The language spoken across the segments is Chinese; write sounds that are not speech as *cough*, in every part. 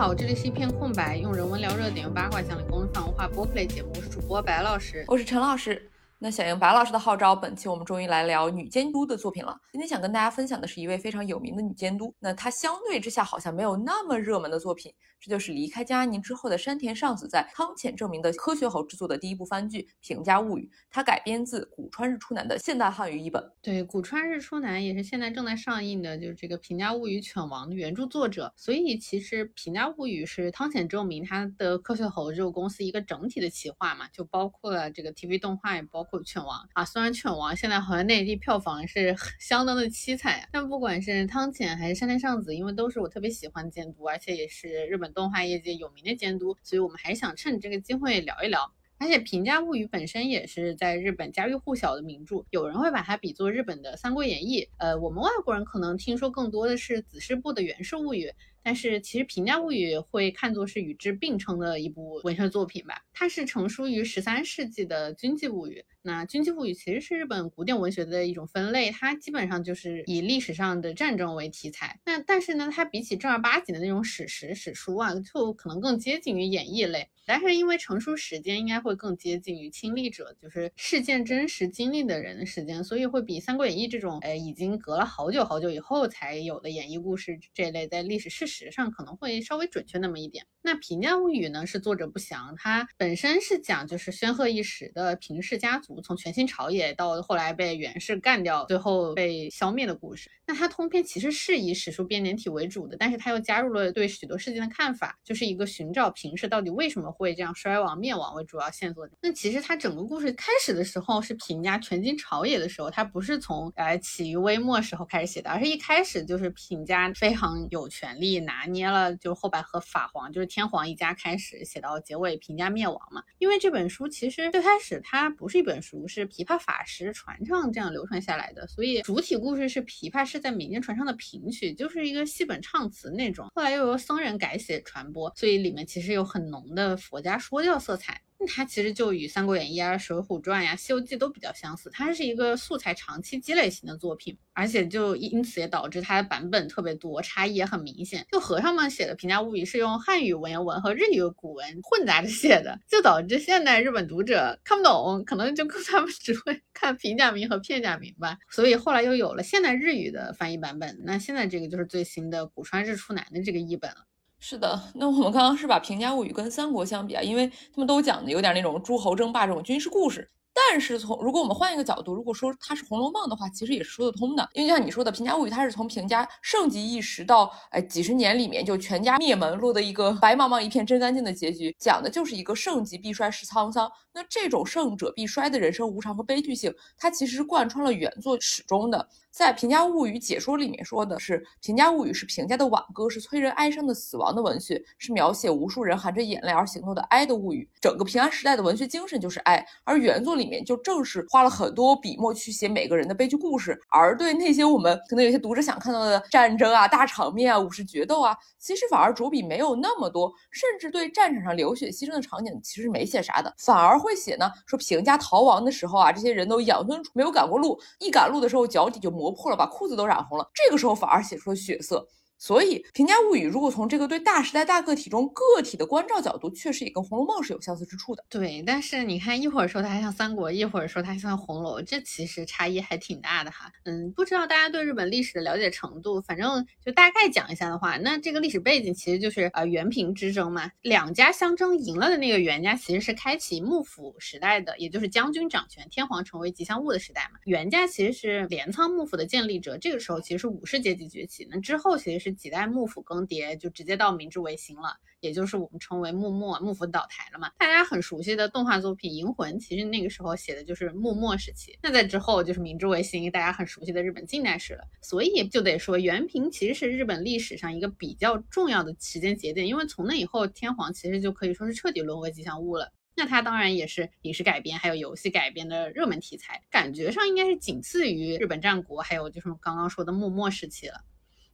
好，这里是一片空白，用人文聊热点，用八卦讲理工泛文化播客类节目。我是主播白老师，我是陈老师。那响应白老师的号召，本期我们终于来聊女监督的作品了。今天想跟大家分享的是一位非常有名的女监督，那她相对之下好像没有那么热门的作品。这就是离开江安宁之后的山田尚子在汤浅证明的科学猴制作的第一部番剧《平家物语》，它改编自古川日出男的现代汉语译本。对，古川日出男也是现在正在上映的，就是这个《平家物语》犬王的原著作者。所以其实《平家物语》是汤浅证明他的科学猴这个公司一个整体的企划嘛，就包括了这个 TV 动画，也包括犬王啊。虽然犬王现在好像内地票房是相当的凄惨，但不管是汤浅还是山田尚子，因为都是我特别喜欢的监督，而且也是日本动画业界有名的监督，所以我们还是想趁这个机会聊一聊。而且《平家物语》本身也是在日本家喻户晓的名著，有人会把它比作日本的《三国演义》。呃，我们外国人可能听说更多的是子师部的《源氏物语》。但是其实《平家物语》会看作是与之并称的一部文学作品吧，它是成书于十三世纪的军记物语。那军记物语其实是日本古典文学的一种分类，它基本上就是以历史上的战争为题材。那但是呢，它比起正儿八经的那种史实史书啊，就可能更接近于演绎类。但是因为成书时间应该会更接近于亲历者，就是事件真实经历的人的时间，所以会比《三国演义》这种，呃，已经隔了好久好久以后才有的演绎故事这类在历史事实上可能会稍微准确那么一点。那《平家物语》呢，是作者不详，它本身是讲就是宣赫一时的平氏家族从权倾朝野到后来被源氏干掉，最后被消灭的故事。那它通篇其实是以史书编年体为主的，但是它又加入了对许多事件的看法，就是一个寻找平氏到底为什么。会这样衰亡灭亡为主要线索。那其实它整个故事开始的时候是平家权倾朝野的时候，它不是从呃起于微末时候开始写的，而是一开始就是平家非常有权力拿捏了，就是后白和法皇就是天皇一家开始写到结尾平家灭亡嘛。因为这本书其实最开始它不是一本书，是琵琶法师传唱这样流传下来的，所以主体故事是琵琶是在民间传唱的评曲，就是一个戏本唱词那种。后来又由僧人改写传播，所以里面其实有很浓的。佛家说教色彩，它其实就与《三国演义》啊、《水浒传》呀、《西游记》都比较相似，它是一个素材长期积累型的作品，而且就因此也导致它的版本特别多，差异也很明显。就和尚们写的《平家物语》是用汉语文言文和日语古文混杂着写的，就导致现代日本读者看不懂，可能就他们 *laughs* 只会看平假名和片假名吧。所以后来又有了现代日语的翻译版本，那现在这个就是最新的古川日出男的这个译本了。是的，那我们刚刚是把《平家物语》跟《三国》相比啊，因为他们都讲的有点那种诸侯争霸这种军事故事。但是从如果我们换一个角度，如果说它是《红楼梦》的话，其实也是说得通的。因为就像你说的，《平家物语》它是从平家盛极一时到哎几十年里面就全家灭门，落得一个白茫茫一片真干净的结局，讲的就是一个盛极必衰是沧桑。那这种盛者必衰的人生无常和悲剧性，它其实是贯穿了原作始终的。在《平家物语》解说里面说的是，《平家物语》是平家的挽歌，是催人哀伤的死亡的文学，是描写无数人含着眼泪而行动的哀的物语。整个平安时代的文学精神就是哀，而原作里面就正是花了很多笔墨去写每个人的悲剧故事。而对那些我们可能有些读者想看到的战争啊、大场面啊、武士决斗啊，其实反而着笔没有那么多，甚至对战场上流血牺牲的场景其实没写啥的，反而会写呢说平家逃亡的时候啊，这些人都养尊处没有赶过路，一赶路的时候脚底就。磨破了，把裤子都染红了。这个时候反而写出了血色。所以，《平家物语》如果从这个对大时代大个体中个体的关照角度，确实也跟《红楼梦》是有相似之处的。对，但是你看，一会儿说它像三国，一会儿说它像红楼，这其实差异还挺大的哈。嗯，不知道大家对日本历史的了解程度，反正就大概讲一下的话，那这个历史背景其实就是呃元平之争嘛，两家相争赢了的那个元家其实是开启幕府时代的，也就是将军掌权，天皇成为吉祥物的时代嘛。元家其实是镰仓幕府的建立者，这个时候其实是武士阶级崛起，那之后其实是。几代幕府更迭，就直接到明治维新了，也就是我们称为幕末，幕府倒台了嘛。大家很熟悉的动画作品《银魂》，其实那个时候写的就是幕末时期。那在之后就是明治维新，大家很熟悉的日本近代史了。所以就得说，元平其实是日本历史上一个比较重要的时间节点，因为从那以后，天皇其实就可以说是彻底沦为吉祥物了。那它当然也是影视改编，还有游戏改编的热门题材，感觉上应该是仅次于日本战国，还有就是刚刚说的幕末时期了。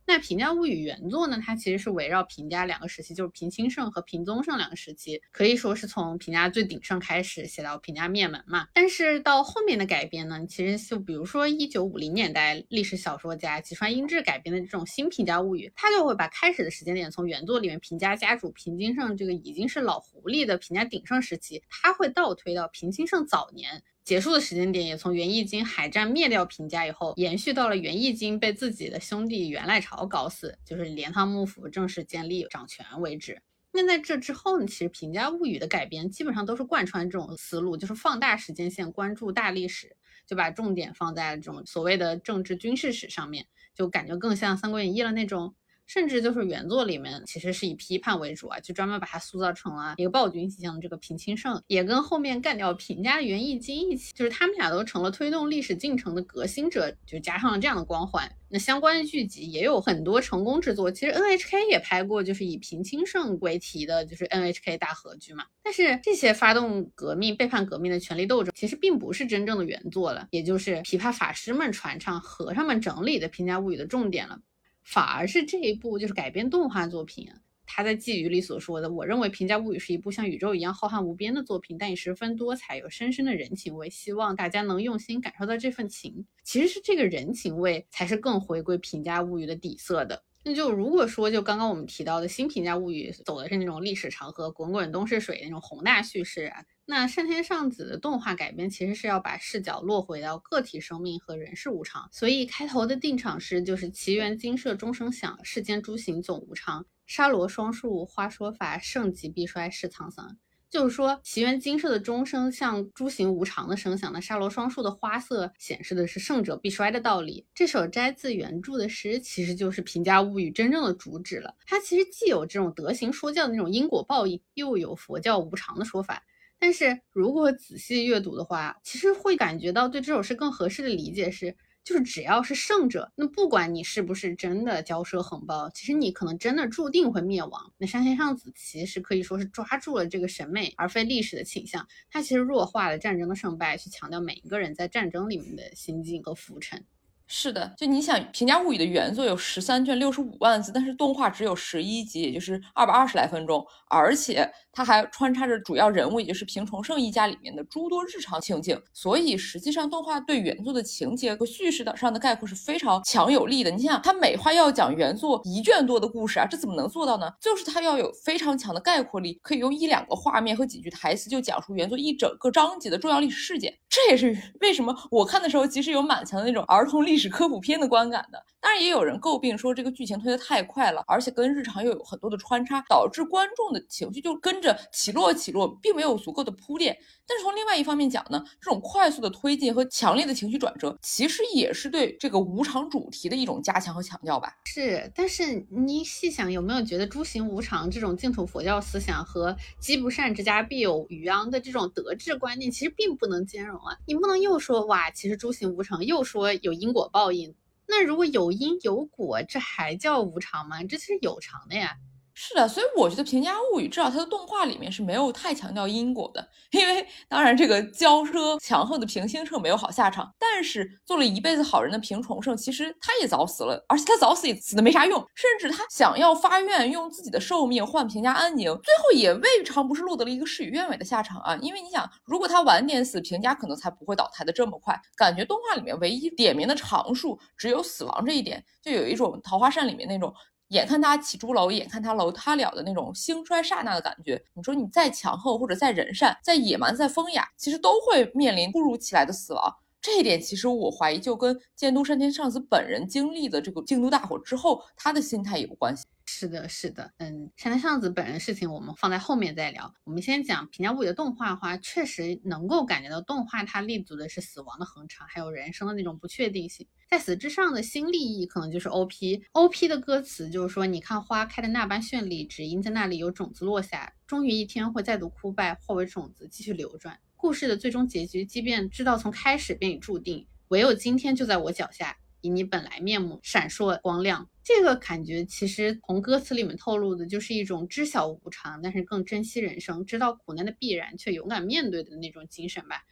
那《平家物语》原作呢，它其实是围绕平家两个时期，就是平清盛和平宗盛两个时期，可以说是从平家最鼎盛开始写到平家灭门嘛。但是到后面的改编呢，其实就比如说一九五零年代历史小说家吉川英治改编的这种新《平家物语》，他就会把开始的时间点从原作里面平家家主平清盛这个已经是老狐狸的平家鼎盛时期，他会倒推到平清盛早年。结束的时间点也从源义经海战灭掉平家以后，延续到了源义经被自己的兄弟源赖朝搞死，就是镰仓幕府正式建立掌权为止。那在这之后呢，其实平家物语的改编基本上都是贯穿这种思路，就是放大时间线，关注大历史，就把重点放在这种所谓的政治军事史上面，就感觉更像《三国演义》了那种。甚至就是原作里面其实是以批判为主啊，就专门把它塑造成了一个暴君形象的这个平清盛，也跟后面干掉平家的源义经一起，就是他们俩都成了推动历史进程的革新者，就加上了这样的光环。那相关的剧集也有很多成功之作，其实 NHK 也拍过，就是以平清盛为题的，就是 NHK 大合剧嘛。但是这些发动革命、背叛革命的权力斗争，其实并不是真正的原作了，也就是琵琶法师们传唱、和尚们整理的《平家物语》的重点了。反而是这一部就是改编动画作品，他在寄语里所说的，我认为《平价物语》是一部像宇宙一样浩瀚无边的作品，但也十分多彩、有深深的人情味，希望大家能用心感受到这份情。其实是这个人情味才是更回归《平价物语》的底色的。那就如果说，就刚刚我们提到的新《评价物语》走的是那种历史长河、滚滚东逝水那种宏大叙事啊。那山田尚子的动画改编其实是要把视角落回到个体生命和人世无常，所以开头的定场诗就是“奇缘金舍钟声响，世间诸行总无常。沙罗双树花说法，盛极必衰是沧桑。”就是说，奇缘金舍的钟声像诸行无常的声响，那沙罗双树的花色显示的是盛者必衰的道理。这首摘自原著的诗，其实就是《平家物语》真正的主旨了。它其实既有这种德行说教的那种因果报应，又有佛教无常的说法。但是如果仔细阅读的话，其实会感觉到对这首诗更合适的理解是，就是只要是胜者，那不管你是不是真的骄奢横暴，其实你可能真的注定会灭亡。那山田尚子其实可以说是抓住了这个审美而非历史的倾向，他其实弱化了战争的胜败，去强调每一个人在战争里面的心境和浮沉。是的，就你想，《平家物语》的原作有十三卷六十五万字，但是动画只有十一集，也就是二百二十来分钟，而且它还穿插着主要人物，也就是平重盛一家里面的诸多日常情景，所以实际上动画对原作的情节和叙事的上的概括是非常强有力的。你想，它美化要讲原作一卷多的故事啊，这怎么能做到呢？就是它要有非常强的概括力，可以用一两个画面和几句台词就讲述原作一整个章节的重要历史事件。这也是为什么我看的时候，其实有满强的那种儿童历史科普片的观感的。当然，也有人诟病说这个剧情推得太快了，而且跟日常又有很多的穿插，导致观众的情绪就跟着起落起落，并没有足够的铺垫。但是从另外一方面讲呢，这种快速的推进和强烈的情绪转折，其实也是对这个无常主题的一种加强和强调吧。是，但是你细想，有没有觉得诸行无常这种净土佛教思想和积不善之家必有余殃的这种德治观念，其实并不能兼容啊？你不能又说哇，其实诸行无常，又说有因果报应。那如果有因有果，这还叫无常吗？这是有常的呀。是的，所以我觉得《平家物语》至少它的动画里面是没有太强调因果的，因为当然这个骄奢强横的平清盛没有好下场，但是做了一辈子好人的平重盛其实他也早死了，而且他早死也死的没啥用，甚至他想要发愿用自己的寿命换平家安宁，最后也未尝不是落得了一个事与愿违的下场啊！因为你想，如果他晚点死，平家可能才不会倒台的这么快。感觉动画里面唯一点名的常数只有死亡这一点，就有一种桃花扇里面那种。眼看他起朱楼，眼看他楼塌了的那种兴衰刹那的感觉。你说你再强横，或者再仁善，再野蛮，再风雅，其实都会面临突如其来的死亡。这一点，其实我怀疑就跟监督山田尚子本人经历的这个京都大火之后，他的心态有关系。是的，是的，嗯，山田尚子本人事情我们放在后面再聊。我们先讲《平家物语》的动画化，确实能够感觉到动画它立足的是死亡的恒长，还有人生的那种不确定性。在死之上的新利益，可能就是 O P，O P 的歌词就是说，你看花开的那般绚丽，只因在那里有种子落下，终于一天会再度枯败，化为种子继续流转。故事的最终结局，即便知道从开始便已注定，唯有今天就在我脚下，以你本来面目闪烁光亮。这个感觉其实从歌词里面透露的就是一种知晓无常，但是更珍惜人生，知道苦难的必然，却勇敢面对的那种精神吧。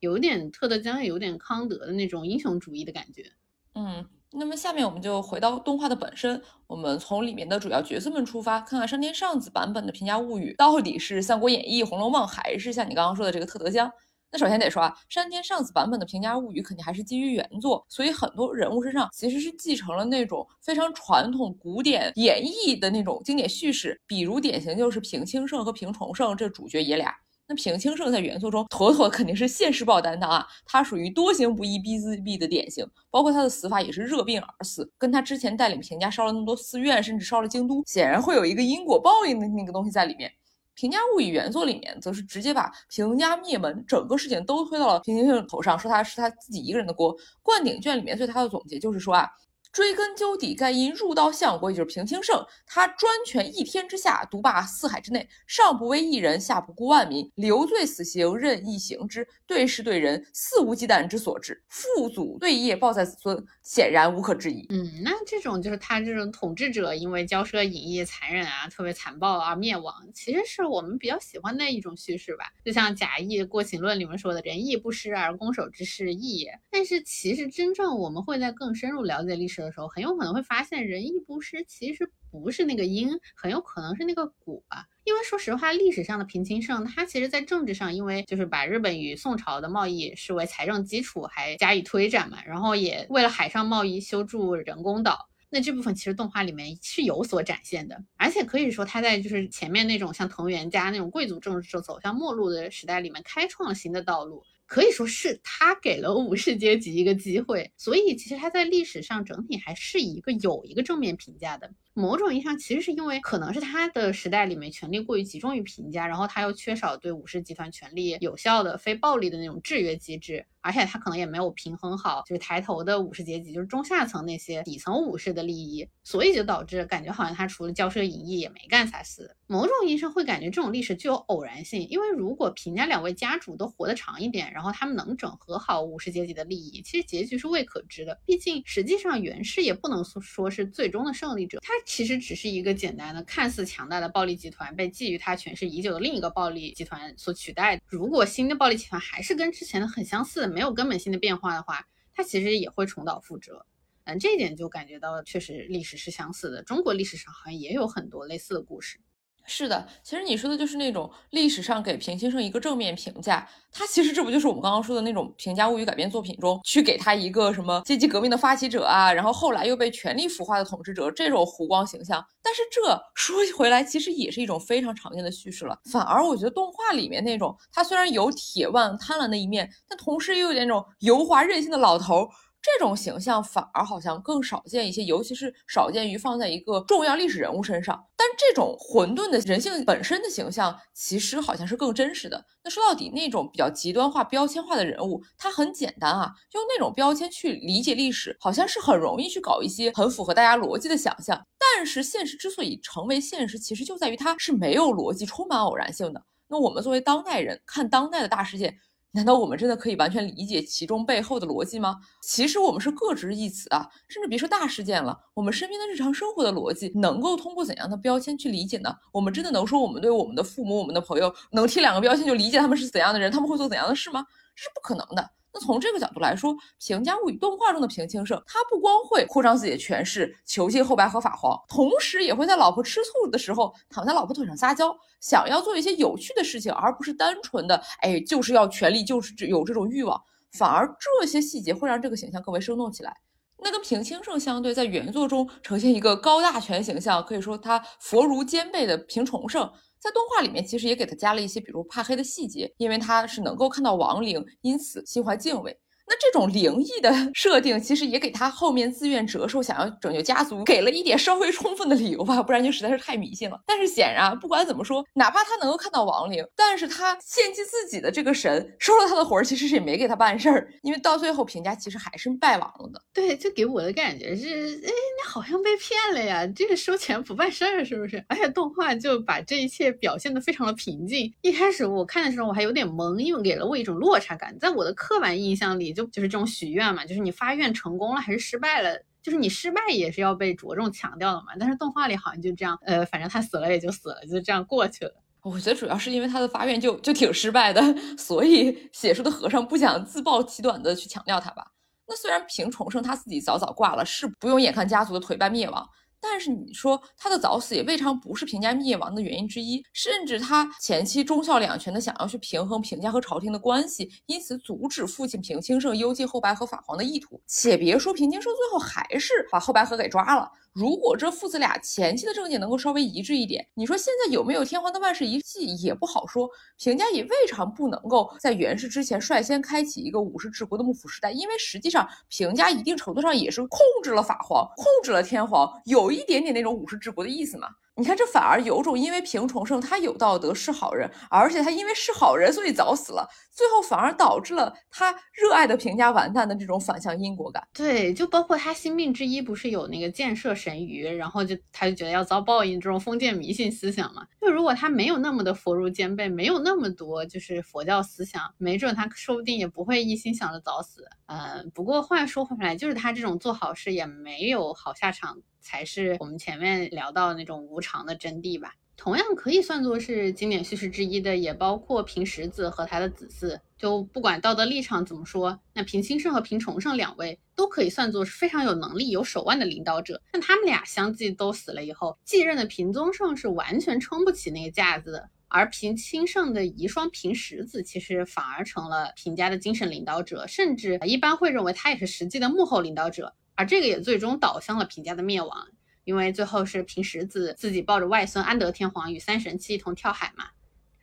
有点特德江，有点康德的那种英雄主义的感觉。嗯。那么下面我们就回到动画的本身，我们从里面的主要角色们出发，看看山田尚子版本的《平家物语》到底是《三国演义》《红楼梦》，还是像你刚刚说的这个特德江。那首先得说啊，山田尚子版本的《平家物语》肯定还是基于原作，所以很多人物身上其实是继承了那种非常传统古典演绎的那种经典叙事，比如典型就是平清盛和平重盛这主角爷俩。那平清盛在原作中妥妥肯定是现世报担当啊，他属于多行不义必自毙的典型，包括他的死法也是热病而死，跟他之前带领平家烧了那么多寺院，甚至烧了京都，显然会有一个因果报应的那个东西在里面。《平家物语》原作里面则是直接把平家灭门整个事情都推到了平清盛头上，说他是他自己一个人的锅。灌顶卷里面对他的总结就是说啊。追根究底，该因入道相国，也就是平清盛，他专权一天之下，独霸四海之内，上不为一人，下不顾万民，留罪死刑，任意行之，对事对人，肆无忌惮之所至，父祖对业，报在子孙，显然无可置疑。嗯，那这种就是他这种统治者，因为骄奢淫逸、残忍啊，特别残暴而灭亡，其实是我们比较喜欢的一种叙事吧。就像贾谊《过秦论》里面说的“仁义不施而攻守之势异也”，但是其实真正我们会在更深入了解历史。的时候，很有可能会发现仁义不施其实不是那个因，很有可能是那个果。因为说实话，历史上的平清盛，他其实在政治上，因为就是把日本与宋朝的贸易视为财政基础，还加以推展嘛，然后也为了海上贸易修筑人工岛。那这部分其实动画里面是有所展现的，而且可以说他在就是前面那种像藤原家那种贵族政治走向没落的时代里面，开创了新的道路。可以说是他给了武士阶级一个机会，所以其实他在历史上整体还是一个有一个正面评价的。某种意义上，其实是因为可能是他的时代里面权力过于集中于平家，然后他又缺少对武士集团权力有效的非暴力的那种制约机制，而且他可能也没有平衡好就是抬头的武士阶级，就是中下层那些底层武士的利益，所以就导致感觉好像他除了骄奢淫逸也没干啥事。某种意义上会感觉这种历史具有偶然性，因为如果平家两位家主都活得长一点，然后他们能整合好武士阶级的利益，其实结局是未可知的。毕竟实际上源氏也不能说是最终的胜利者，他。其实只是一个简单的、看似强大的暴力集团，被觊觎它权势已久的另一个暴力集团所取代。如果新的暴力集团还是跟之前的很相似，没有根本性的变化的话，它其实也会重蹈覆辙。嗯，这一点就感觉到确实历史是相似的。中国历史上好像也有很多类似的故事。是的，其实你说的就是那种历史上给平先生一个正面评价，他其实这不就是我们刚刚说的那种《评价物语》改编作品中去给他一个什么阶级革命的发起者啊，然后后来又被权力腐化的统治者这种弧光形象。但是这说回来，其实也是一种非常常见的叙事了。反而我觉得动画里面那种，他虽然有铁腕贪婪的一面，但同时又有点那种油滑任性的老头。这种形象反而好像更少见一些，尤其是少见于放在一个重要历史人物身上。但这种混沌的人性本身的形象，其实好像是更真实的。那说到底，那种比较极端化、标签化的人物，他很简单啊，用那种标签去理解历史，好像是很容易去搞一些很符合大家逻辑的想象。但是现实之所以成为现实，其实就在于它是没有逻辑、充满偶然性的。那我们作为当代人看当代的大事件。难道我们真的可以完全理解其中背后的逻辑吗？其实我们是各执一词啊，甚至别说大事件了，我们身边的日常生活的逻辑，能够通过怎样的标签去理解呢？我们真的能说我们对我们的父母、我们的朋友，能贴两个标签就理解他们是怎样的人，他们会做怎样的事吗？这是不可能的。那从这个角度来说，《平家物语》动画中的平清盛，他不光会扩张自己的权势，囚禁后白河法皇，同时也会在老婆吃醋的时候躺在老婆腿上撒娇，想要做一些有趣的事情，而不是单纯的哎就是要权力，就是有这种欲望。反而这些细节会让这个形象更为生动起来。那跟平清盛相对，在原作中呈现一个高大全形象，可以说他佛如兼备的平重盛。在动画里面，其实也给他加了一些，比如怕黑的细节，因为他是能够看到亡灵，因此心怀敬畏。那这种灵异的 *laughs* 设定，其实也给他后面自愿折寿、想要拯救家族，给了一点稍微充分的理由吧，不然就实在是太迷信了。但是显然，不管怎么说，哪怕他能够看到亡灵，但是他献祭自己的这个神收了他的魂，其实是也没给他办事儿，因为到最后评价其实还是败亡了的。对，就给我的感觉是，哎，你好像被骗了呀，这个收钱不办事儿是不是？而且动画就把这一切表现的非常的平静。一开始我看的时候我还有点懵，因为给了我一种落差感，在我的刻板印象里。就就是这种许愿嘛，就是你发愿成功了还是失败了，就是你失败也是要被着重强调的嘛。但是动画里好像就这样，呃，反正他死了也就死了，就这样过去了。我觉得主要是因为他的发愿就就挺失败的，*laughs* 所以写书的和尚不想自暴其短的去强调他吧。那虽然平重生他自己早早挂了，是不用眼看家族的颓败灭亡。但是你说他的早死也未尝不是平家灭亡的原因之一，甚至他前期忠孝两全的想要去平衡平家和朝廷的关系，因此阻止父亲平清盛幽禁后白河法皇的意图。且别说平清盛最后还是把后白河给抓了。如果这父子俩前期的政见能够稍微一致一点，你说现在有没有天皇的万世一系也不好说。平家也未尝不能够在元世之前率先开启一个武士治国的幕府时代，因为实际上平家一定程度上也是控制了法皇，控制了天皇，有有一点点那种武士治国的意思嘛。你看，这反而有种因为平重生他有道德是好人，而且他因为是好人，所以早死了，最后反而导致了他热爱的平家完蛋的这种反向因果感。对，就包括他心病之一不是有那个建设神鱼，然后就他就觉得要遭报应这种封建迷信思想嘛。就如果他没有那么的佛儒兼备，没有那么多就是佛教思想，没准他说不定也不会一心想着早死。嗯，不过话说回来，就是他这种做好事也没有好下场。才是我们前面聊到那种无常的真谛吧。同样可以算作是经典叙事之一的，也包括平石子和他的子嗣。就不管道德立场怎么说，那平清盛和平重盛两位都可以算作是非常有能力、有手腕的领导者。但他们俩相继都死了以后，继任的平宗盛是完全撑不起那个架子的，而平清盛的遗孀平石子其实反而成了平家的精神领导者，甚至一般会认为他也是实际的幕后领导者。而这个也最终导向了平家的灭亡，因为最后是平石子自己抱着外孙安德天皇与三神器一同跳海嘛。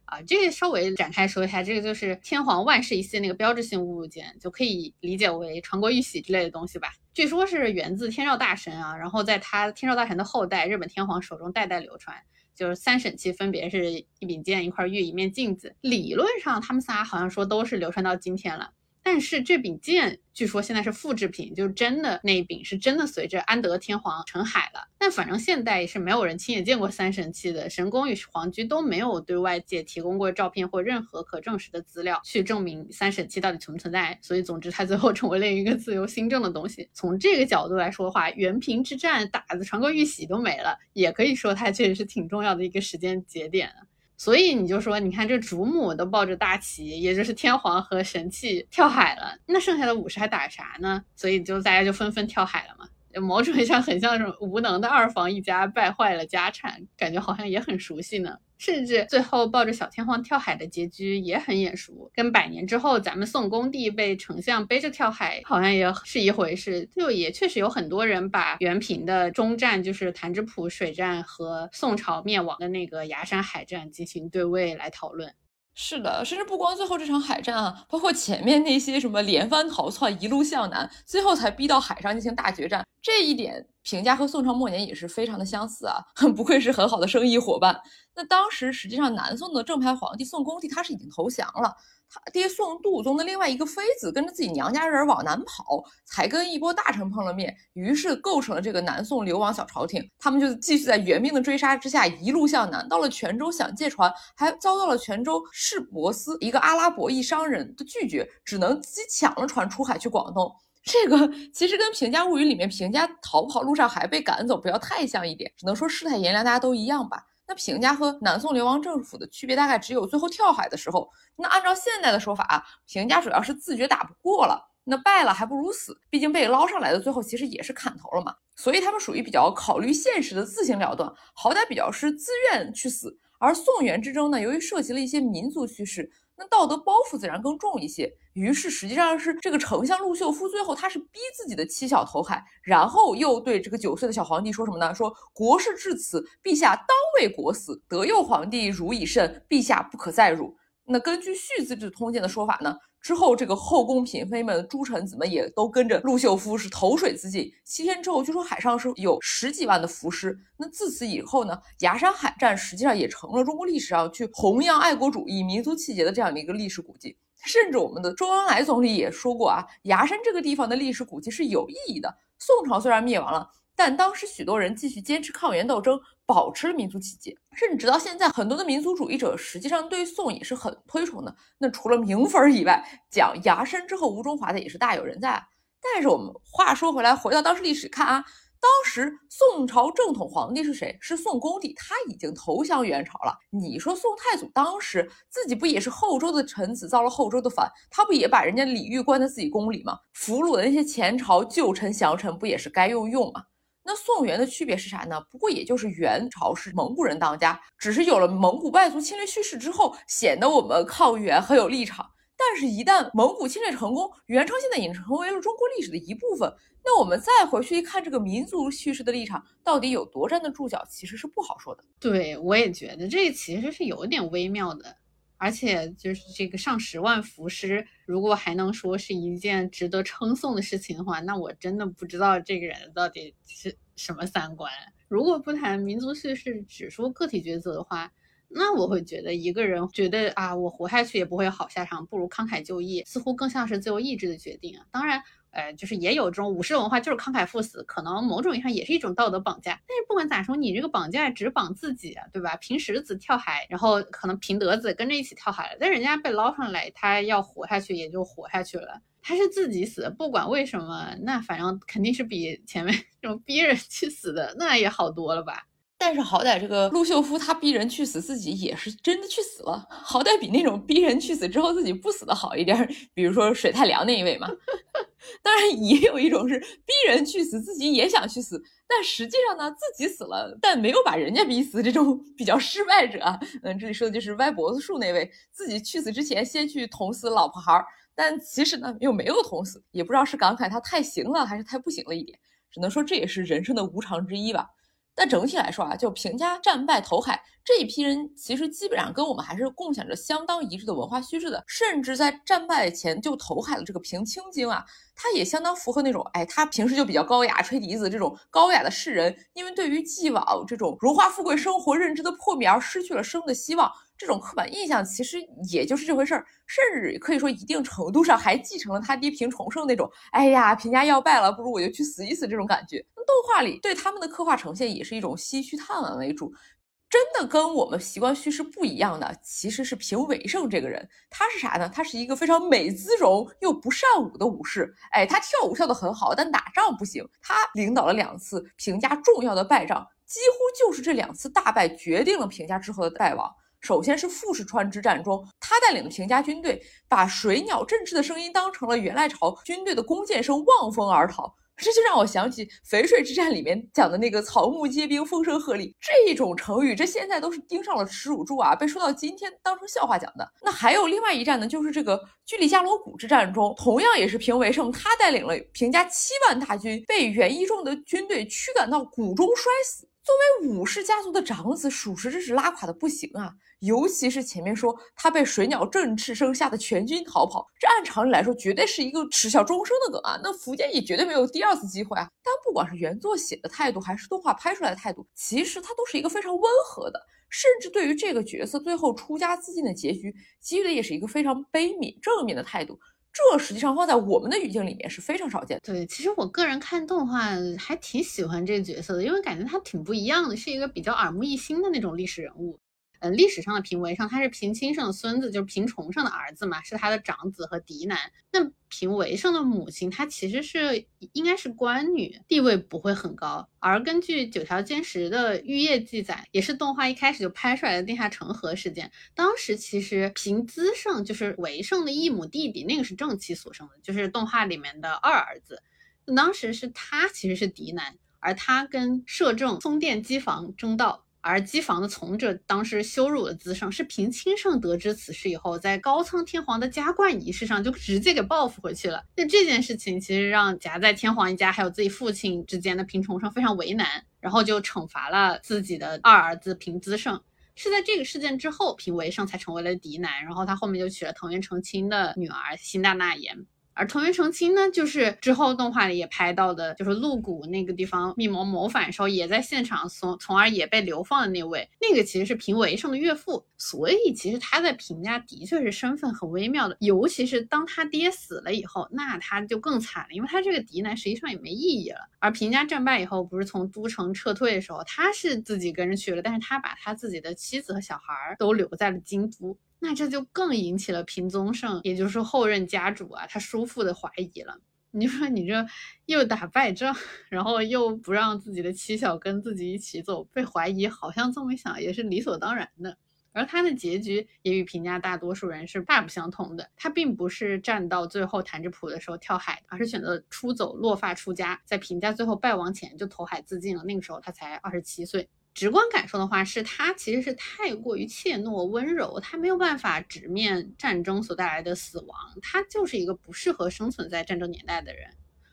啊，这个稍微展开说一下，这个就是天皇万世一系那个标志性物件，就可以理解为传国玉玺之类的东西吧。据说是源自天照大神啊，然后在他天照大神的后代日本天皇手中代代流传，就是三神器分别是一柄剑、一块玉、一面镜子。理论上他们仨好像说都是流传到今天了。但是这柄剑据说现在是复制品，就是真的那一柄是真的随着安德天皇沉海了。但反正现代也是没有人亲眼见过三神器的，神宫与皇居都没有对外界提供过照片或任何可证实的资料去证明三神器到底存不存在。所以总之，它最后成为了一个自由新政的东西。从这个角度来说的话，元平之战打的传国玉玺都没了，也可以说它确实是挺重要的一个时间节点。所以你就说，你看这主母都抱着大旗，也就是天皇和神器跳海了，那剩下的武士还打啥呢？所以就大家就纷纷跳海了嘛。某种意义上很像这种无能的二房一家败坏了家产，感觉好像也很熟悉呢。甚至最后抱着小天皇跳海的结局也很眼熟，跟百年之后咱们宋恭帝被丞相背着跳海好像也是一回事。就也确实有很多人把元平的中战，就是潭柘浦水战和宋朝灭亡的那个崖山海战进行对位来讨论。是的，甚至不光最后这场海战啊，包括前面那些什么连番逃窜，一路向南，最后才逼到海上进行大决战，这一点评价和宋朝末年也是非常的相似啊，*laughs* 不愧是很好的生意伙伴。那当时实际上南宋的正牌皇帝宋恭帝他是已经投降了。他爹宋杜宗的另外一个妃子跟着自己娘家人往南跑，才跟一波大臣碰了面，于是构成了这个南宋流亡小朝廷。他们就继续在援兵的追杀之下一路向南，到了泉州想借船，还遭到了泉州市舶司一个阿拉伯裔商人的拒绝，只能自己抢了船出海去广东。这个其实跟《平家物语》里面平家逃跑路上还被赶走不要太像一点，只能说世态炎凉，大家都一样吧。那平家和南宋流亡政府的区别大概只有最后跳海的时候。那按照现在的说法啊，平家主要是自觉打不过了，那败了还不如死，毕竟被捞上来的最后其实也是砍头了嘛。所以他们属于比较考虑现实的自行了断，好歹比较是自愿去死。而宋元之争呢，由于涉及了一些民族叙事。那道德包袱自然更重一些，于是实际上是这个丞相陆秀夫最后他是逼自己的妻小投海，然后又对这个九岁的小皇帝说什么呢？说国事至此，陛下当为国死，德佑皇帝如已甚，陛下不可再辱。那根据《续资治通鉴》的说法呢？之后，这个后宫嫔妃们、诸臣子们也都跟着陆秀夫是投水自尽。七天之后，据说海上是有十几万的浮尸。那自此以后呢，崖山海战实际上也成了中国历史上去弘扬爱国主义、民族气节的这样的一个历史古迹。甚至我们的周恩来总理也说过啊，崖山这个地方的历史古迹是有意义的。宋朝虽然灭亡了。但当时许多人继续坚持抗元斗争，保持了民族气节，甚至直到现在，很多的民族主义者实际上对宋也是很推崇的。那除了名粉以外，讲崖山之后吴中华的也是大有人在。但是我们话说回来，回到当时历史看啊，当时宋朝正统皇帝是谁？是宋恭帝，他已经投降元朝了。你说宋太祖当时自己不也是后周的臣子，造了后周的反，他不也把人家李煜关在自己宫里吗？俘虏的那些前朝旧臣降臣，不也是该用用吗？那宋元的区别是啥呢？不过也就是元朝是蒙古人当家，只是有了蒙古外族侵略叙事之后，显得我们抗元很有立场。但是，一旦蒙古侵略成功，元朝现在已经成为了中国历史的一部分。那我们再回去一看，这个民族叙事的立场到底有多站得住脚，其实是不好说的。对，我也觉得这其实是有点微妙的。而且，就是这个上十万伏尸，如果还能说是一件值得称颂的事情的话，那我真的不知道这个人到底是什么三观。如果不谈民族叙事，只说个体抉择的话。那我会觉得一个人觉得啊，我活下去也不会有好下场，不如慷慨就义，似乎更像是自由意志的决定啊。当然，呃，就是也有这种武士文化，就是慷慨赴死，可能某种意义上也是一种道德绑架。但是不管咋说，你这个绑架只绑自己，对吧？平石子跳海，然后可能平德子跟着一起跳海了，但人家被捞上来，他要活下去也就活下去了。他是自己死，不管为什么，那反正肯定是比前面 *laughs* 这种逼人去死的那也好多了吧。但是好歹这个陆秀夫他逼人去死，自己也是真的去死了，好歹比那种逼人去死之后自己不死的好一点。比如说水太凉那一位嘛，*laughs* 当然也有一种是逼人去死，自己也想去死，但实际上呢自己死了，但没有把人家逼死，这种比较失败者。嗯，这里说的就是歪脖子树那位，自己去死之前先去捅死老婆孩儿，但其实呢又没有捅死，也不知道是感慨他太行了还是太不行了一点，只能说这也是人生的无常之一吧。但整体来说啊，就平家战败投海这一批人，其实基本上跟我们还是共享着相当一致的文化叙事的。甚至在战败前就投海的这个平清京啊，他也相当符合那种，哎，他平时就比较高雅，吹笛子这种高雅的士人，因为对于既往这种荣华富贵生活认知的破灭而失去了生的希望。这种刻板印象其实也就是这回事儿，甚至可以说一定程度上还继承了他爹平重盛那种，哎呀，平家要败了，不如我就去死一死这种感觉。动画里对他们的刻画呈现也是一种唏嘘叹惋为主。真的跟我们习惯叙事不一样的，其实是平伟盛这个人。他是啥呢？他是一个非常美姿容又不善舞的武士。哎，他跳舞跳得很好，但打仗不行。他领导了两次平家重要的败仗，几乎就是这两次大败决定了平家之后的败亡。首先是富士川之战中，他带领的平家军队把水鸟振翅的声音当成了元赖朝军队的弓箭声，望风而逃。这就让我想起淝水之战里面讲的那个草木皆兵，风声鹤唳这一种成语，这现在都是盯上了耻辱柱啊，被说到今天当成笑话讲的。那还有另外一战呢，就是这个居里加罗谷之战中，同样也是平为胜，他带领了平家七万大军，被元一众的军队驱赶到谷中摔死。作为武士家族的长子，属实这是拉垮的不行啊！尤其是前面说他被水鸟振翅声吓得全军逃跑，这按常理来说绝对是一个耻笑终生的梗啊！那福建也绝对没有第二次机会啊！但不管是原作写的态度，还是动画拍出来的态度，其实它都是一个非常温和的，甚至对于这个角色最后出家自尽的结局，给予的也是一个非常悲悯正面的态度。这实际上放在我们的语境里面是非常少见。对，其实我个人看动画还挺喜欢这个角色的，因为感觉他挺不一样的，是一个比较耳目一新的那种历史人物。呃，历史上的平为上，他是平清盛的孙子，就是平重盛的儿子嘛，是他的长子和嫡男。那平为盛的母亲，她其实是应该是官女，地位不会很高。而根据九条监实的玉叶记载，也是动画一开始就拍出来的殿下成河事件。当时其实平资盛就是为盛的异母弟弟，那个是正妻所生的，就是动画里面的二儿子。当时是他其实是嫡男，而他跟摄政松殿机房争道。而机房的从者当时羞辱了资盛，是平清盛得知此事以后，在高仓天皇的加冠仪式上就直接给报复回去了。那这件事情其实让夹在天皇一家还有自己父亲之间的平重盛非常为难，然后就惩罚了自己的二儿子平资盛。是在这个事件之后，平为盛才成为了嫡男，然后他后面就娶了藤原成亲的女儿新大纳言。而藤原成亲呢，就是之后动画里也拍到的，就是露谷那个地方密谋谋反的时候，也在现场，从从而也被流放的那位，那个其实是平为盛的岳父，所以其实他在平家的确是身份很微妙的，尤其是当他爹死了以后，那他就更惨了，因为他这个嫡男实际上也没意义了。而平家战败以后，不是从都城撤退的时候，他是自己跟着去了，但是他把他自己的妻子和小孩都留在了京都。那这就更引起了平宗盛，也就是后任家主啊，他叔父的怀疑了。你说你这又打败仗，然后又不让自己的妻小跟自己一起走，被怀疑，好像这么想也是理所当然的。而他的结局也与评价大多数人是大不相同的。他并不是战到最后弹指谱的时候跳海，而是选择出走，落发出家，在评价最后败亡前就投海自尽了。那个时候他才二十七岁。直观感受的话，是他其实是太过于怯懦温柔，他没有办法直面战争所带来的死亡，他就是一个不适合生存在战争年代的人。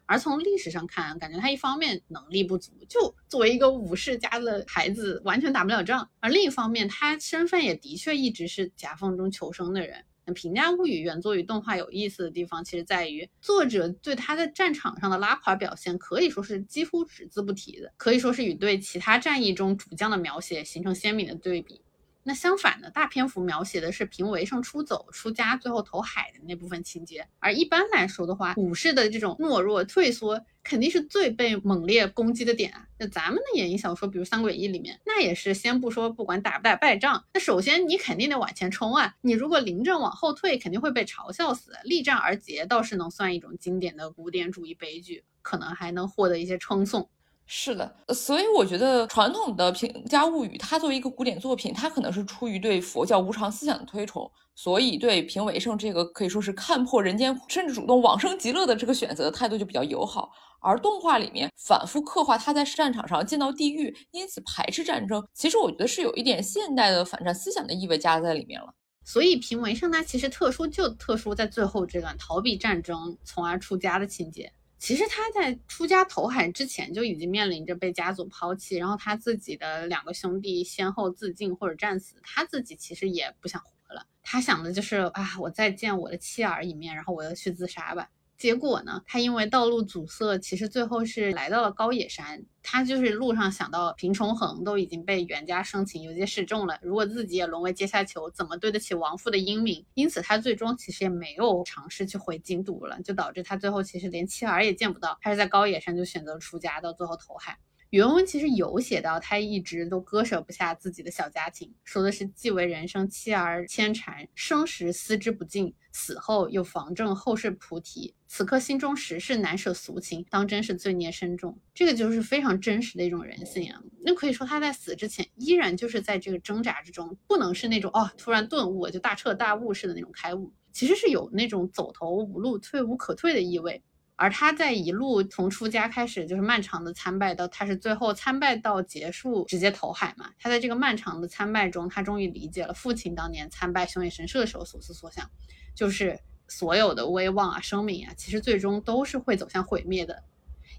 而从历史上看，感觉他一方面能力不足，就作为一个武士家的孩子，完全打不了仗；而另一方面，他身份也的确一直是夹缝中求生的人。评价物语》原作与动画有意思的地方，其实在于作者对他在战场上的拉垮表现，可以说是几乎只字不提的，可以说是与对其他战役中主将的描写形成鲜明的对比。那相反的，大篇幅描写的是平为胜出走、出家，最后投海的那部分情节。而一般来说的话，武士的这种懦弱退缩，肯定是最被猛烈攻击的点啊。那咱们的演义小说，比如《三国演义》里面，那也是先不说不管打不打败仗，那首先你肯定得往前冲啊。你如果临阵往后退，肯定会被嘲笑死。力战而捷倒是能算一种经典的古典主义悲剧，可能还能获得一些称颂。是的，所以我觉得传统的《平家物语》它作为一个古典作品，它可能是出于对佛教无常思想的推崇，所以对平为胜这个可以说是看破人间，甚至主动往生极乐的这个选择的态度就比较友好。而动画里面反复刻画他在战场上见到地狱，因此排斥战争，其实我觉得是有一点现代的反战思想的意味加在里面了。所以平为胜他其实特殊就特殊在最后这段逃避战争，从而出家的情节。其实他在出家投海之前就已经面临着被家族抛弃，然后他自己的两个兄弟先后自尽或者战死，他自己其实也不想活了，他想的就是啊，我再见我的妻儿一面，然后我要去自杀吧。结果呢？他因为道路阻塞，其实最后是来到了高野山。他就是路上想到平重衡都已经被袁家生擒，有些示众了。如果自己也沦为阶下囚，怎么对得起亡父的英名？因此，他最终其实也没有尝试去回京都了，就导致他最后其实连妻儿也见不到。他是在高野山就选择出家，到最后投海。原文其实有写到，他一直都割舍不下自己的小家庭，说的是既为人生妻儿牵缠，生时思之不尽，死后又防正后世菩提，此刻心中实是难舍俗情，当真是罪孽深重。这个就是非常真实的一种人性啊。那可以说他在死之前依然就是在这个挣扎之中，不能是那种哦突然顿悟就大彻大悟似的那种开悟，其实是有那种走投无路、退无可退的意味。而他在一路从出家开始，就是漫长的参拜，到他是最后参拜到结束，直接投海嘛。他在这个漫长的参拜中，他终于理解了父亲当年参拜熊野神社的时候所思所想，就是所有的威望啊、生命啊，其实最终都是会走向毁灭的。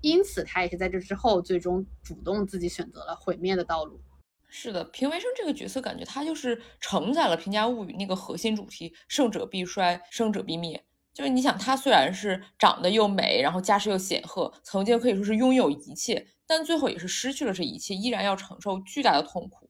因此，他也是在这之后，最终主动自己选择了毁灭的道路。是的，平为生这个角色，感觉他就是承载了《平家物语》那个核心主题：胜者必衰，生者必灭。就是你想，她虽然是长得又美，然后家世又显赫，曾经可以说是拥有一切，但最后也是失去了这一切，依然要承受巨大的痛苦。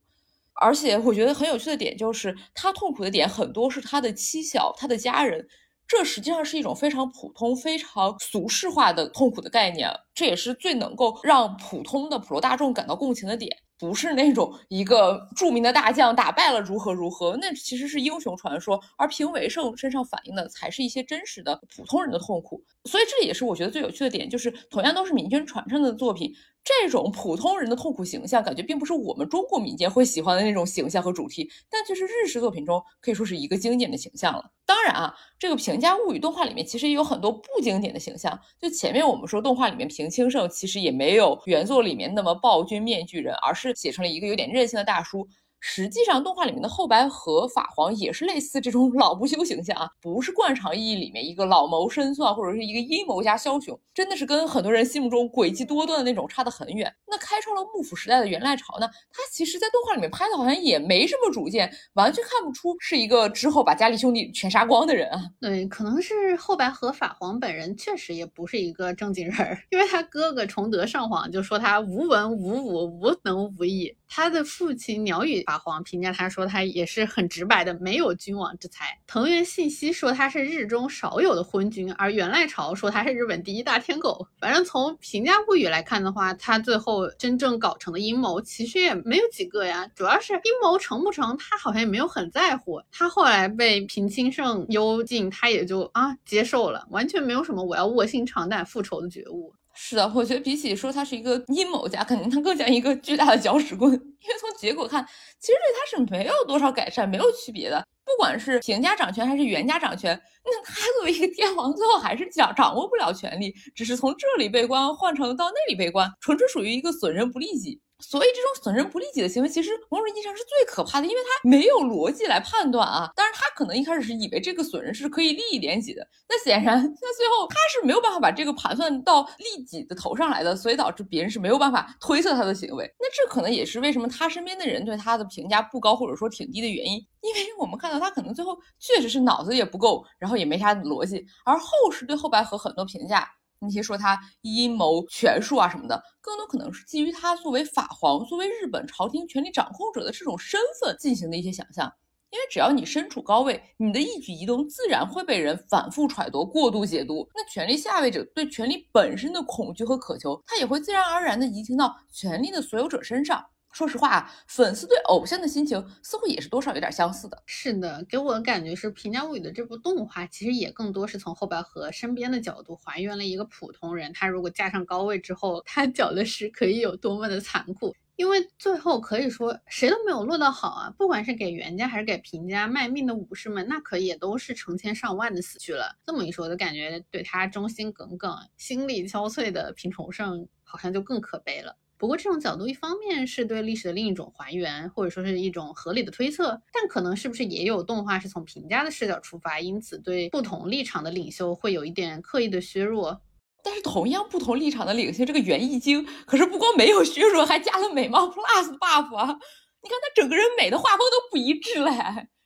而且我觉得很有趣的点就是，她痛苦的点很多是她的妻小、她的家人，这实际上是一种非常普通、非常俗世化的痛苦的概念，这也是最能够让普通的普罗大众感到共情的点。不是那种一个著名的大将打败了如何如何，那其实是英雄传说，而评为胜身上反映的才是一些真实的普通人的痛苦。所以这也是我觉得最有趣的点，就是同样都是民间传唱的作品。这种普通人的痛苦形象，感觉并不是我们中国民间会喜欢的那种形象和主题，但却是日式作品中可以说是一个经典的形象了。当然啊，这个《平价物语》动画里面其实也有很多不经典的形象。就前面我们说，动画里面平清盛其实也没有原作里面那么暴君面具人，而是写成了一个有点任性的大叔。实际上，动画里面的后白和法皇也是类似这种 *laughs* 老不休形象啊，不是惯常意义里面一个老谋深算或者是一个阴谋家枭雄，真的是跟很多人心目中诡计多端的那种差得很远。那开创了幕府时代的元赖朝呢，他其实在动画里面拍的好像也没什么主见，完全看不出是一个之后把家里兄弟全杀光的人啊。对，可能是后白和法皇本人确实也不是一个正经人，因为他哥哥崇德上皇就说他无文无武无能无义，他的父亲鸟语。法皇评价他说他也是很直白的，没有君王之才。藤原信息说他是日中少有的昏君，而源赖朝说他是日本第一大天狗。反正从评价物语来看的话，他最后真正搞成的阴谋其实也没有几个呀，主要是阴谋成不成，他好像也没有很在乎。他后来被平清盛幽禁，他也就啊接受了，完全没有什么我要卧薪尝胆复仇的觉悟。是的，我觉得比起说他是一个阴谋家，肯定他更像一个巨大的搅屎棍。*laughs* 因为从结果看，其实对他是没有多少改善，没有区别的。不管是平家掌权还是袁家掌权，那他作为一个天王，最后还是掌掌握不了权力，只是从这里被关换成到那里被关，纯粹属于一个损人不利己。所以这种损人不利己的行为，其实某种意义上是最可怕的，因为他没有逻辑来判断啊。但是，他可能一开始是以为这个损人是可以利益连己的，那显然，那最后他是没有办法把这个盘算到利己的头上来的，所以导致别人是没有办法推测他的行为。那这可能也是为什么他身边的人对他的评价不高，或者说挺低的原因。因为我们看到他可能最后确实是脑子也不够，然后也没啥逻辑。而后世对后白河很多评价。那些说他阴谋权术啊什么的，更多可能是基于他作为法皇、作为日本朝廷权力掌控者的这种身份进行的一些想象。因为只要你身处高位，你的一举一动自然会被人反复揣度、过度解读。那权力下位者对权力本身的恐惧和渴求，他也会自然而然地移情到权力的所有者身上。说实话，粉丝对偶像的心情似乎也是多少有点相似的。是的，给我的感觉是《平家物语》的这部动画其实也更多是从后白河身边的角度还原了一个普通人，他如果架上高位之后，他搅的是可以有多么的残酷。因为最后可以说谁都没有落得好啊，不管是给袁家还是给平家卖命的武士们，那可也都是成千上万的死去了。这么一说，就感觉对他忠心耿耿、心力憔悴的平重盛好像就更可悲了。不过这种角度，一方面是对历史的另一种还原，或者说是一种合理的推测，但可能是不是也有动画是从平家的视角出发，因此对不同立场的领袖会有一点刻意的削弱。但是同样不同立场的领袖，这个袁艺经可是不光没有削弱，还加了美貌 plus buff 啊！你看他整个人美的画风都不一致嘞。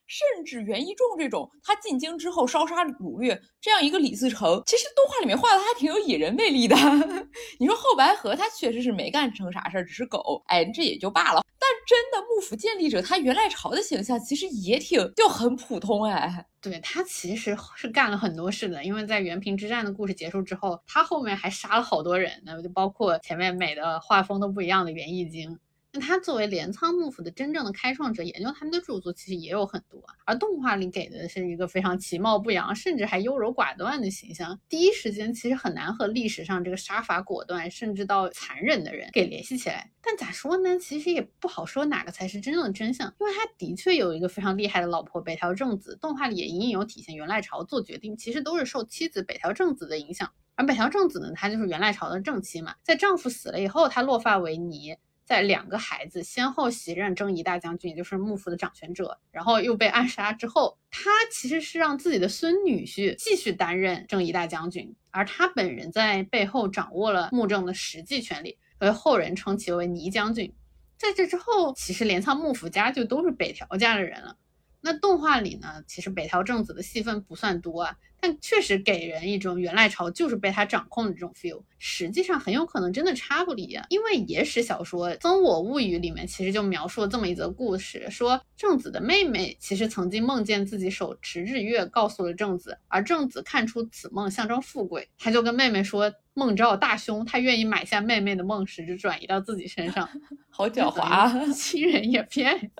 甚至袁一仲这种，他进京之后烧杀掳掠这样一个李自成，其实动画里面画的还挺有野人魅力的。*laughs* 你说后白河他确实是没干成啥事儿，只是狗，哎，这也就罢了。但真的幕府建立者他源赖朝的形象其实也挺就很普通哎。对他其实是干了很多事的，因为在元平之战的故事结束之后，他后面还杀了好多人呢，就包括前面美的画风都不一样的袁义经。他作为镰仓幕府的真正的开创者，研究他们的著作其实也有很多，而动画里给的是一个非常其貌不扬，甚至还优柔寡断的形象。第一时间其实很难和历史上这个杀伐果断，甚至到残忍的人给联系起来。但咋说呢？其实也不好说哪个才是真正的真相，因为他的确有一个非常厉害的老婆北条正子，动画里也隐隐有体现。源赖朝做决定其实都是受妻子北条正子的影响，而北条正子呢，她就是源赖朝的正妻嘛，在丈夫死了以后，她落发为尼。在两个孩子先后袭任征夷大将军，也就是幕府的掌权者，然后又被暗杀之后，他其实是让自己的孙女婿继续担任征夷大将军，而他本人在背后掌握了幕政的实际权力，所以后人称其为倪将军。在这之后，其实镰仓幕府家就都是北条家的人了。那动画里呢，其实北条正子的戏份不算多啊。但确实给人一种元赖朝就是被他掌控的这种 feel，实际上很有可能真的差不离啊。因为野史小说《增我物语》里面其实就描述了这么一则故事，说正子的妹妹其实曾经梦见自己手持日月，告诉了正子，而正子看出此梦象征富贵，他就跟妹妹说梦兆大凶，他愿意买下妹妹的梦石，就转移到自己身上，*laughs* 好狡猾，*laughs* 亲人也骗。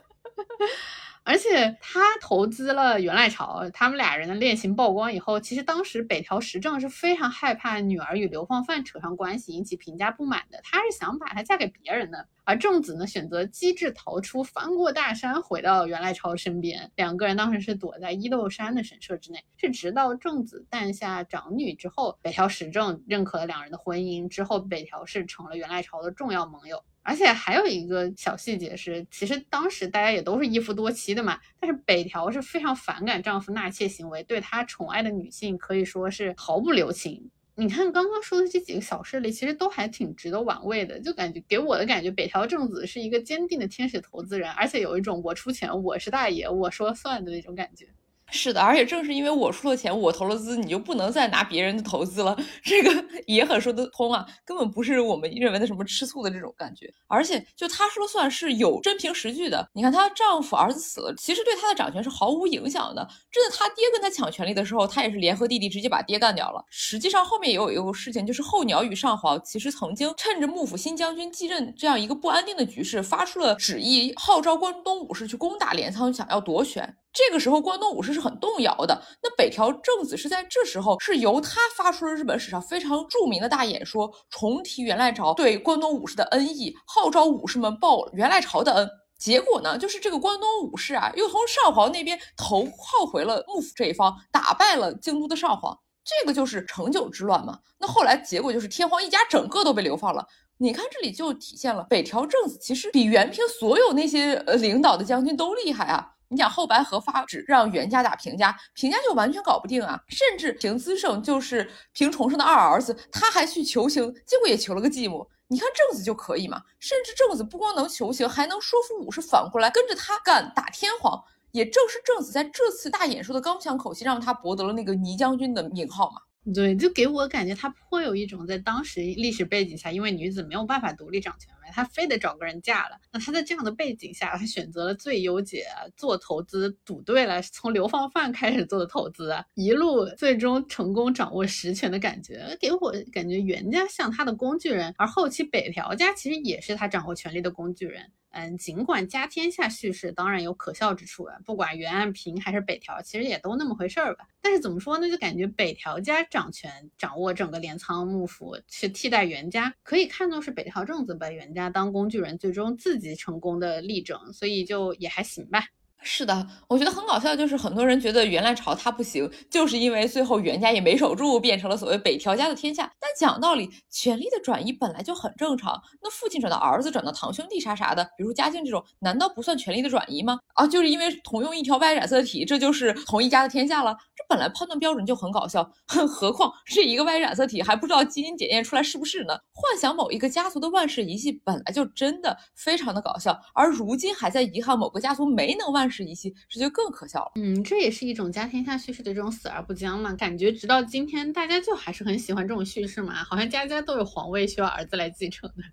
而且他投资了袁赖朝，他们俩人的恋情曝光以后，其实当时北条时政是非常害怕女儿与流放犯扯上关系，引起评价不满的。他是想把她嫁给别人的。而正子呢，选择机智逃出，翻过大山，回到袁赖朝身边。两个人当时是躲在伊豆山的神社之内。是直到正子诞下长女之后，北条时政认可了两人的婚姻之后，北条氏成了袁赖朝的重要盟友。而且还有一个小细节是，其实当时大家也都是一夫多妻的嘛，但是北条是非常反感丈夫纳妾行为，对他宠爱的女性可以说是毫不留情。你看刚刚说的这几个小事例，其实都还挺值得玩味的，就感觉给我的感觉，北条正子是一个坚定的天使投资人，而且有一种我出钱，我是大爷，我说算的那种感觉。是的，而且正是因为我出了钱，我投了资，你就不能再拿别人的投资了，这个 *laughs* 也很说得通啊，根本不是我们认为的什么吃醋的这种感觉。而且就她说了算是有真凭实据的。你看她丈夫儿子死了，其实对她的掌权是毫无影响的。真的，她爹跟她抢权力的时候，她也是联合弟弟直接把爹干掉了。实际上后面也有一个事情，就是候鸟羽上皇其实曾经趁着幕府新将军继任这样一个不安定的局势，发出了旨意，号召关东武士去攻打镰仓，想要夺权。这个时候，关东武士是很动摇的。那北条政子是在这时候，是由他发出了日本史上非常著名的大演说，重提元赖朝对关东武士的恩义，号召武士们报元赖朝的恩。结果呢，就是这个关东武士啊，又从上皇那边投靠回了幕府这一方，打败了京都的上皇。这个就是成久之乱嘛。那后来结果就是天皇一家整个都被流放了。你看这里就体现了北条政子其实比原平所有那些呃领导的将军都厉害啊。你讲后白河发旨让袁家打平家，平家就完全搞不定啊！甚至平资盛就是平重盛的二儿子，他还去求情，结果也求了个继母。你看正子就可以嘛？甚至正子不光能求情，还能说服武士反过来跟着他干打天皇。也正是正子在这次大演说的刚强口气，让他博得了那个倪将军的名号嘛。对，就给我感觉他颇有一种在当时历史背景下，因为女子没有办法独立掌权他，非得找个人嫁了。那他在这样的背景下，他选择了最优解，做投资赌对了，从流放犯开始做的投资，一路最终成功掌握实权的感觉，给我感觉袁家像他的工具人，而后期北条家其实也是他掌握权力的工具人。嗯，尽管家天下叙事当然有可笑之处啊，不管袁安平还是北条，其实也都那么回事儿吧。但是怎么说呢，就感觉北条家掌权，掌握整个镰仓幕府，去替代袁家，可以看作是北条政子把袁家当工具人，最终自己成功的例证，所以就也还行吧。是的，我觉得很搞笑，就是很多人觉得袁来朝他不行，就是因为最后袁家也没守住，变成了所谓北条家的天下。但讲道理，权力的转移本来就很正常。那父亲转到儿子，转到堂兄弟啥啥的，比如嘉靖这种，难道不算权力的转移吗？啊，就是因为同用一条 Y 染色体，这就是同一家的天下了。这本来判断标准就很搞笑，何况是一个 Y 染色体还不知道基因检验出来是不是呢？幻想某一个家族的万世一系，本来就真的非常的搞笑，而如今还在遗憾某个家族没能万世。是一些，这就更可笑了。嗯，这也是一种家天下叙事的这种死而不僵嘛。感觉直到今天，大家就还是很喜欢这种叙事嘛，好像家家都有皇位需要儿子来继承的。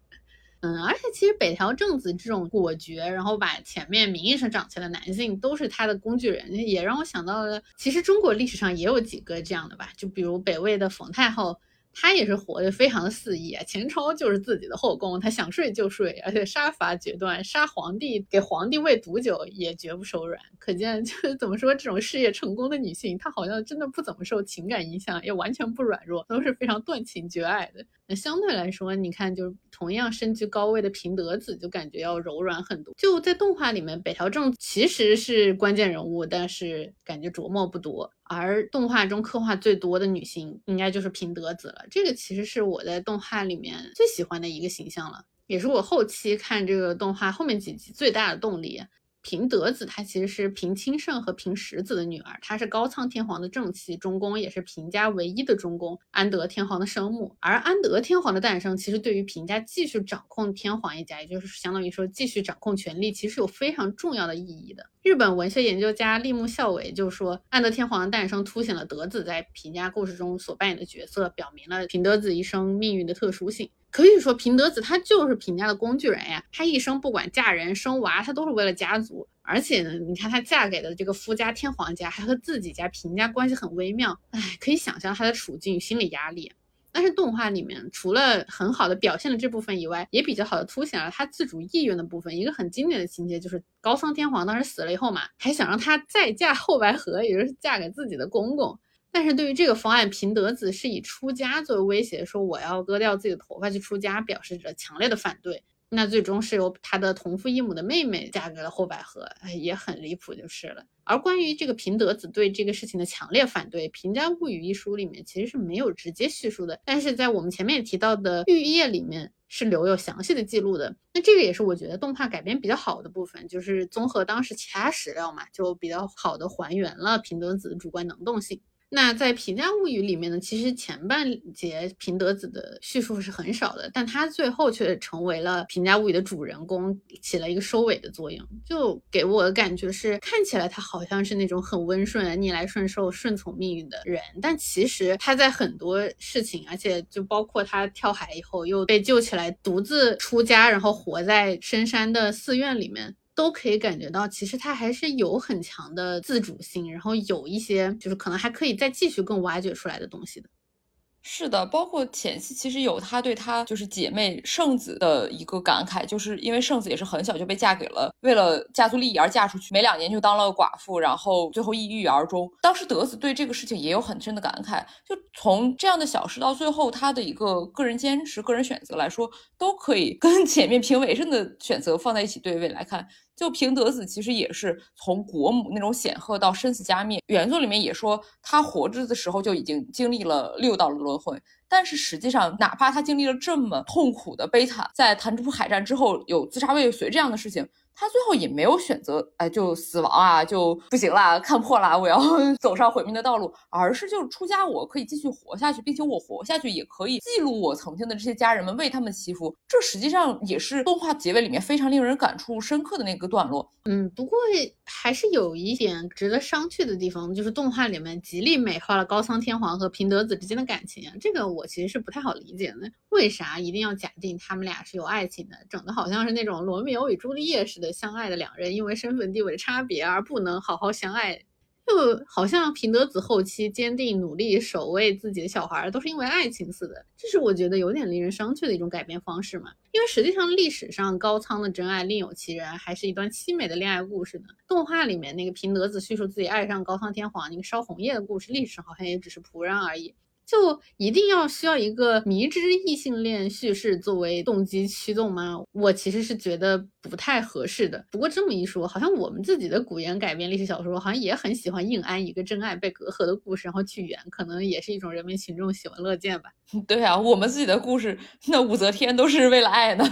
嗯，而且其实北条政子这种果决，然后把前面名义上掌权的男性都是他的工具人，也让我想到了，其实中国历史上也有几个这样的吧，就比如北魏的冯太后。他也是活得非常的肆意啊，前朝就是自己的后宫，他想睡就睡，而且杀伐决断，杀皇帝给皇帝喂毒酒也绝不手软。可见 *laughs* 就是怎么说，这种事业成功的女性，她好像真的不怎么受情感影响，也完全不软弱，都是非常断情绝爱的。那相对来说，你看，就是同样身居高位的平德子，就感觉要柔软很多。就在动画里面，北条政其实是关键人物，但是感觉琢磨不多。而动画中刻画最多的女性，应该就是平德子了。这个其实是我在动画里面最喜欢的一个形象了，也是我后期看这个动画后面几集最大的动力。平德子她其实是平清盛和平实子的女儿，她是高仓天皇的正妻，中宫也是平家唯一的中宫，安德天皇的生母。而安德天皇的诞生，其实对于平家继续掌控天皇一家，也就是相当于说继续掌控权力，其实有非常重要的意义的。日本文学研究家立木孝伟就说，安德天皇的诞生凸显了德子在平家故事中所扮演的角色，表明了平德子一生命运的特殊性。可以说，平德子她就是平家的工具人呀。她一生不管嫁人生娃，她都是为了家族。而且呢，你看她嫁给的这个夫家天皇家，还和自己家平家关系很微妙。哎，可以想象她的处境、心理压力。但是动画里面除了很好的表现了这部分以外，也比较好的凸显了她自主意愿的部分。一个很经典的情节就是高仓天皇当时死了以后嘛，还想让她再嫁后白河，也就是嫁给自己的公公。但是对于这个方案，平德子是以出家作为威胁，说我要割掉自己的头发去出家，表示着强烈的反对。那最终是由他的同父异母的妹妹嫁给了后百合，也很离谱就是了。而关于这个平德子对这个事情的强烈反对，《平家物语》一书里面其实是没有直接叙述的，但是在我们前面也提到的玉叶里面是留有详细的记录的。那这个也是我觉得动画改编比较好的部分，就是综合当时其他史料嘛，就比较好的还原了平德子的主观能动性。那在《平家物语》里面呢，其实前半节平德子的叙述是很少的，但他最后却成为了《平家物语》的主人公，起了一个收尾的作用。就给我的感觉是，看起来他好像是那种很温顺、逆来顺受、顺从命运的人，但其实他在很多事情，而且就包括他跳海以后又被救起来，独自出家，然后活在深山的寺院里面。都可以感觉到，其实他还是有很强的自主性，然后有一些就是可能还可以再继续更挖掘出来的东西的。是的，包括前期其实有他对他就是姐妹圣子的一个感慨，就是因为圣子也是很小就被嫁给了为了家族利益而嫁出去，没两年就当了寡妇，然后最后抑郁而终。当时德子对这个事情也有很深的感慨，就从这样的小事到最后他的一个个人坚持、个人选择来说，都可以跟 *laughs* 前面评委生的选择放在一起对位来看。就平德子其实也是从国母那种显赫到生死加灭。原作里面也说，他活着的时候就已经经历了六道轮回。但是实际上，哪怕他经历了这么痛苦的悲惨，在弹珠海战之后有自杀未遂这样的事情。他最后也没有选择，哎，就死亡啊，就不行啦，看破啦，我要 *laughs* 走上毁灭的道路，而是就是出家，我可以继续活下去，并且我活下去也可以记录我曾经的这些家人们为他们祈福。这实际上也是动画结尾里面非常令人感触深刻的那个段落。嗯，不过还是有一点值得商榷的地方，就是动画里面极力美化了高仓天皇和平德子之间的感情啊，这个我其实是不太好理解的。为啥一定要假定他们俩是有爱情的，整的好像是那种罗密欧与朱丽叶似的？的相爱的两人因为身份地位的差别而不能好好相爱，就好像平德子后期坚定努力守卫自己的小孩都是因为爱情似的，这是我觉得有点令人伤却的一种改编方式嘛。因为实际上历史上高仓的真爱另有其人，还是一段凄美的恋爱故事呢。动画里面那个平德子叙述自己爱上高仓天皇那个烧红叶的故事，历史好像也只是仆人而已。就一定要需要一个迷之异性恋叙事作为动机驱动吗？我其实是觉得不太合适的。不过这么一说，好像我们自己的古言改编历史小说，好像也很喜欢硬安一个真爱被隔阂的故事，然后去圆，可能也是一种人民群众喜闻乐见吧。*laughs* 对啊，我们自己的故事，那武则天都是为了爱的。